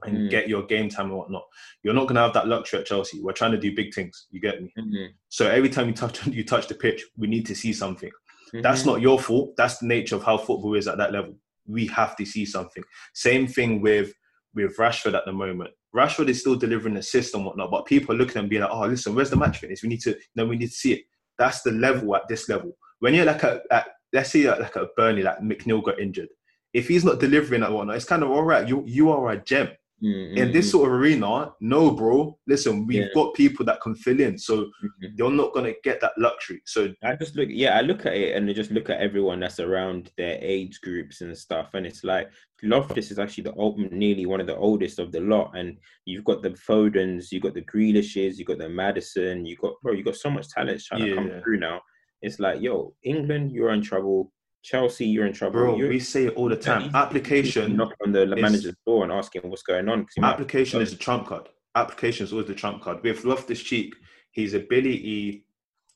And Mm. get your game time and whatnot. You're not gonna have that luxury at Chelsea. We're trying to do big things. You get me? Mhm. So every time you touch you touch the pitch, we need to see something. That's Mhm. not your fault. That's the nature of how football is at that level. We have to see something. Same thing with with Rashford at the moment. Rashford is still delivering assists and whatnot, but people are looking him being like, "Oh, listen, where's the match fitness? We need to, no, we need to see it." That's the level at this level. When you're like a, at, let's say like a Burnley, like McNeil got injured. If he's not delivering and whatnot, it's kind of all right. You you are a gem Mm, in this mm, sort of arena, no, bro. Listen, we've Yeah. got people that can fill in, so mhm. you're not gonna get that luxury. So I just look, yeah, I look at it and I just look at everyone that's around their age groups and stuff, and it's like Loftus is actually the old, nearly one of the oldest of the lot, and you've got the Fodens, you've got the Grealishes, you've got the Maddison, you've got bro, you've got so much talent trying to come through now. It's like, yo, England, you're in trouble. Chelsea, you're in trouble. bro, You're- we say it all the time. He's- Application, knock on the is- manager's door and asking what's going on. he might- application is the trump card. Application is always the trump card. With Loftus Cheek, his ability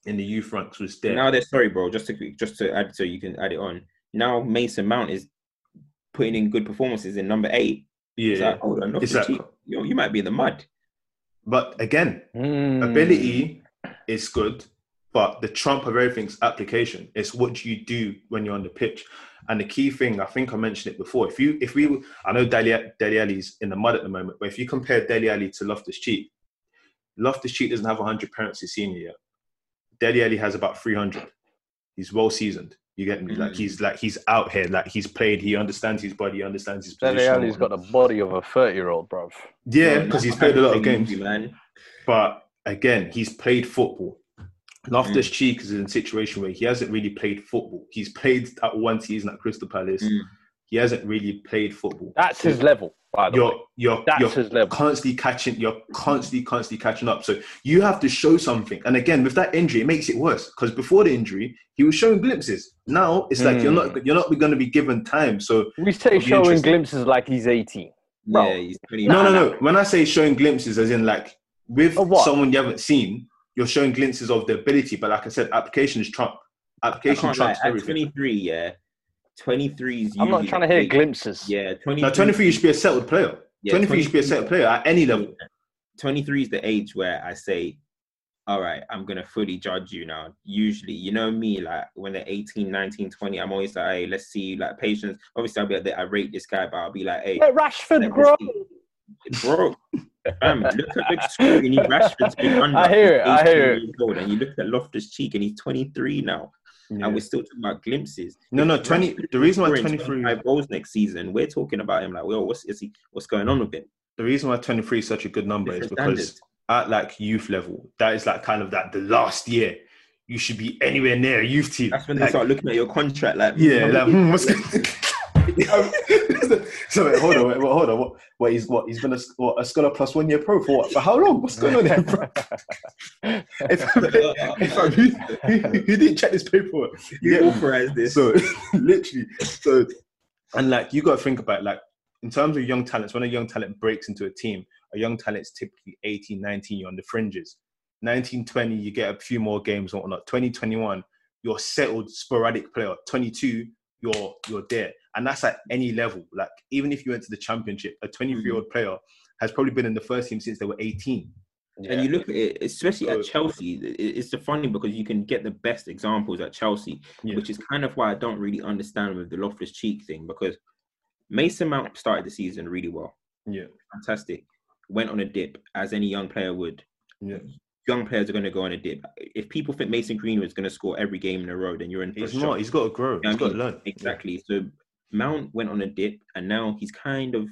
in the youth ranks was there. Now they're sorry, bro. Just to just to add, so you can add it on. Now Mason Mount is putting in good performances in number eight. It's yeah, like, hold on, It's Loftus like- you might be in the mud. but again, Mm. ability is good, but the trump of everything's application. It's what you do when you're on the pitch. And the key thing, I think I mentioned it before. If you, if we, I know Dele, Dele Alli's in the mud at the moment, but if you compare Dele Alli to Loftus Cheek, Loftus Cheek doesn't have 100 parents his senior year. Dele Alli has about 300. He's well seasoned. You get me? Like Mm. he's like he's out here. Like he's played. He understands his body. He understands his Dele position. Alli's got the body of a 30 year old, bruv. yeah, because he's played a lot of games. man. But again, he's played football. Loftus Cheek is in a situation where he hasn't really played football. He's played at one season at Crystal Palace. Mm. He hasn't really played football. That's his level, by the. You're you're That's you're his level. constantly catching. You're constantly constantly catching up. So you have to show something. And again, with that injury, it makes it worse because before the injury, he was showing glimpses. Now it's like you're not you're not going to be given time. So We say It'll showing glimpses like he's 18. Bro. Yeah, he's pretty. no, Nah, no, no. When I say showing glimpses, as in like with someone you haven't seen, you're showing glimpses of the ability. But like I said, application is trump. Application can't lie. trumps At everything. 23, yeah, 23 is. I'm not trying to the hear peak. glimpses. Yeah, 23. Now, 23, you should be a settled player. yeah, 23, you should be a settled player at any level. 23 is the age where I say, all right, I'm going to fully judge you now. Usually, you know me, like when they're 18, 19, 20, I'm always like, hey, let's see, like patience. Obviously, I'll be like, I rate this guy, but I'll be like, hey, Let Rashford let me grow. bro, fam, look at the screen. Rashford's been under. I hear it, I he's hear 18 years old, And you look at Loftus Cheek and he's 23 now. Yeah. And we're still talking about glimpses. No, no, If 20 Rashford the reason why 23 25 goals next season, we're talking about him like, well, what's is he? What's going on with him? The reason why 23 is such a good number is because standards. at like youth level, that is like kind of that the last year. You should be anywhere near a youth team. That's when they start looking at your contract, like, Yeah, hmm, like, hmm, what's so wait, hold on, wait, wait, hold on. What, what he's what he's been a, what, a scholar plus one year pro for what? For how long? What's going on here, bro? if, if I, who, who, who didn't check this paperwork? you Yeah. authorized this. So literally, so and like you got to think about it, like in terms of young talents, when a young talent breaks into a team, a young talent's typically 18, 19, you're on the fringes. 19, 20, you get a few more games or whatnot. 20, 21, you're settled sporadic player. 22, you're you're there. And that's at any level. Like even if you went to the championship, a 23 year old mm-hmm. player has probably been in the first team since they were 18. And you look at it, especially So- at Chelsea, it's the funny because you can get the best examples at Chelsea, Yeah. which is kind of why I don't really understand with the Loftus Cheek thing because Mason Mount started the season really well, Yeah. fantastic, went on a dip as any young player would. Yeah. Young players are going to go on a dip. If people think Mason Greenwood is going to score every game in a row, then you're in He's not. He's got to grow. Yeah, He's I got to learn. Exactly. So Mount went on a dip, and now he's kind of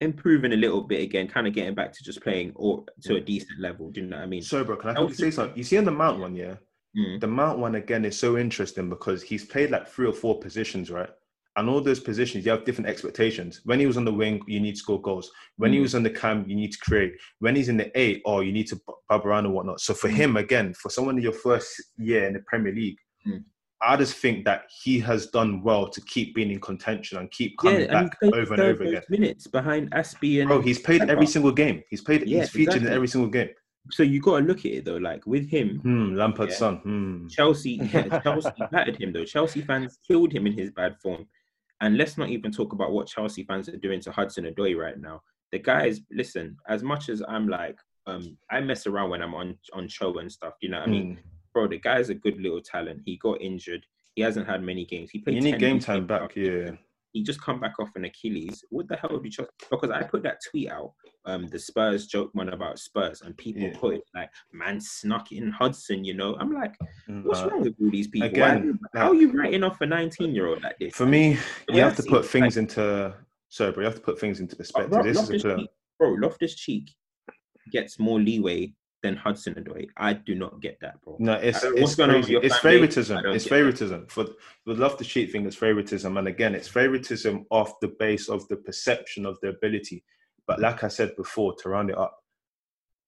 improving a little bit again, kind of getting back to just playing or to a decent level. Do you know what I mean? So, bro, can I quickly say something? You see on the Mount one, yeah? Mm. The Mount one again is so interesting because he's played like three or four positions, right? And all those positions, you have different expectations. When he was on the wing, you need to score goals. When he Mm. was on the cam, you need to create. When he's in the eight, oh, you need to bub around and whatnot. So for Mm. him, again, for someone in your first year in the Premier League, Mm. I just think that he has done well to keep being in contention and keep coming Yeah, back he over and over again. minutes behind Aspie and Bro, he's played every single game. He's played. Yeah, he's featured in every single game. So you got to look at it though, like with him, Hmm, Lampard's Yeah. son. Hmm. Chelsea, yeah, Chelsea battered him though. Chelsea fans killed him in his bad form, and let's not even talk about what Chelsea fans are doing to Hudson Odoi right now. The guys, listen, as much as I'm like, um, I mess around when I'm on on show and stuff. You know what I mean, Hmm. bro? The guy's a good little talent. He got injured. He hasn't had many games. He played. You need game time back. Yeah. He just come back off an Achilles. What the hell did you Chelsea? Because I put that tweet out, um, the Spurs joke one about Spurs, and people Yeah. put it like, "Man snuck in Hudson," you know. I'm like, what's Uh, wrong with all these people? again, how are you writing off a 19 year old like this? For me, you have to put things into. Sorry, bro. You have to put things into perspective. Bro, This is a player. Cheek, bro, Loftus Cheek gets more leeway than Hudson Odoi. I do not get that, bro. No, it's I don't know what's it's going crazy. It's favoritism. It's get that. favoritism. For would love to cheat thing. It's favoritism, and again, it's favoritism off the base of the perception of the ability. But like I said before, to round it up,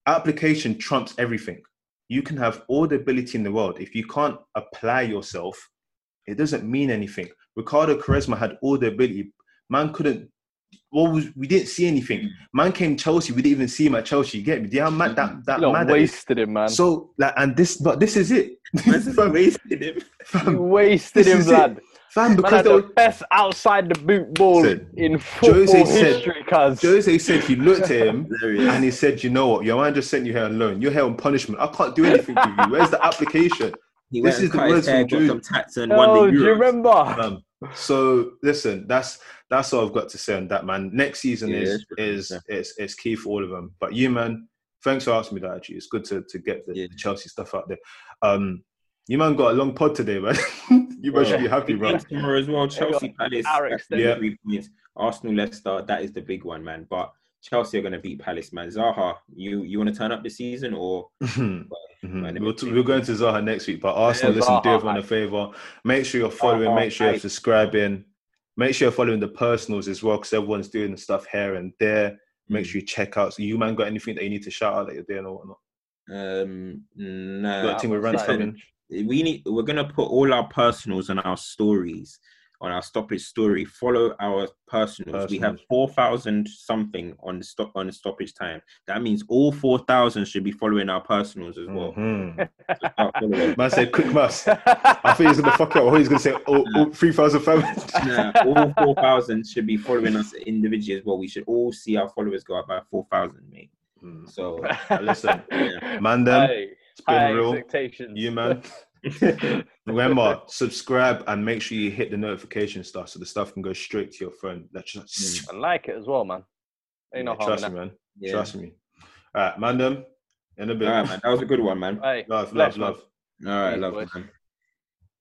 application trumps everything. You can have all the ability in the world. If you can't apply yourself, it doesn't mean anything. Ricardo Quaresma had all the ability. Man couldn't. What was we didn't see anything. Man came Chelsea. We didn't even see him at Chelsea. You get me? Do you mad that that You mad wasted him, man. So like, and this, but this is it, Man's fam, wasted him. you wasted him, is it. lad. fam, Man because had they the were, best outside the boot ball Said- in football Jose said- history, cuz. Jose said he looked at him he and he said, "You know what? Your man just sent you here on loan. You're here on punishment. I can't do anything with you. Where's the application?" He This went and is the cut his words hair, from got Jude. some tats and won Oh, the do you remember? Um, so listen, that's that's all I've got to say on that, man. Next season Yeah, is it's pretty is good, is is key for all of them. But you, man, thanks for asking me that. Actually, it's good to to get the, Yeah. the Chelsea stuff out there. Um, you man got a long pod today, man. you man should be happy, Big bro. games tomorrow as well. Chelsea Palace, Our that's extended- the three points. Arsenal Leicester, that is the big one, man. But Chelsea are going to beat Palace, man. Zaha, you you want to turn up this season or Mhm. We'll, t- we'll go into Zaha next week, but Arsenal, Yeah, listen, do Zaha, everyone a favor. Make sure you're following, Zaha, make sure you're hype. subscribing, make sure you're following the personals as well, because everyone's doing stuff here and there. Make Mm. sure you check out. So, you man, got anything that you need to shout out that you're doing or whatnot? um no. Got a thing with coming? we need we're gonna put all our personals on our stories on our stoppage story follow our personals, we have Personals. 4000 something on the stop on the stoppage time that means all 4000 should be following our personals as well Mhm. Man said quick maths. I think he's gonna fuck it up. I he's gonna say oh, oh, 3,500. Nah, all 4000 should be following us individually as well we should all see our followers go up by 4000 mate Mm. so Listen, yeah. man, them, Hey, it's been high real. expectations. You man. Remember, subscribe and make sure you hit the notification stuff so the stuff can go straight to your phone. That's just mm. And like it as well, man. Ain't no Yeah, harm in trust that. me, man. yeah. Trust me. All right, man. Them in a bit. all right man that was a good one man Hey, Love, love, bless, man. love. all right Peace, love boys. man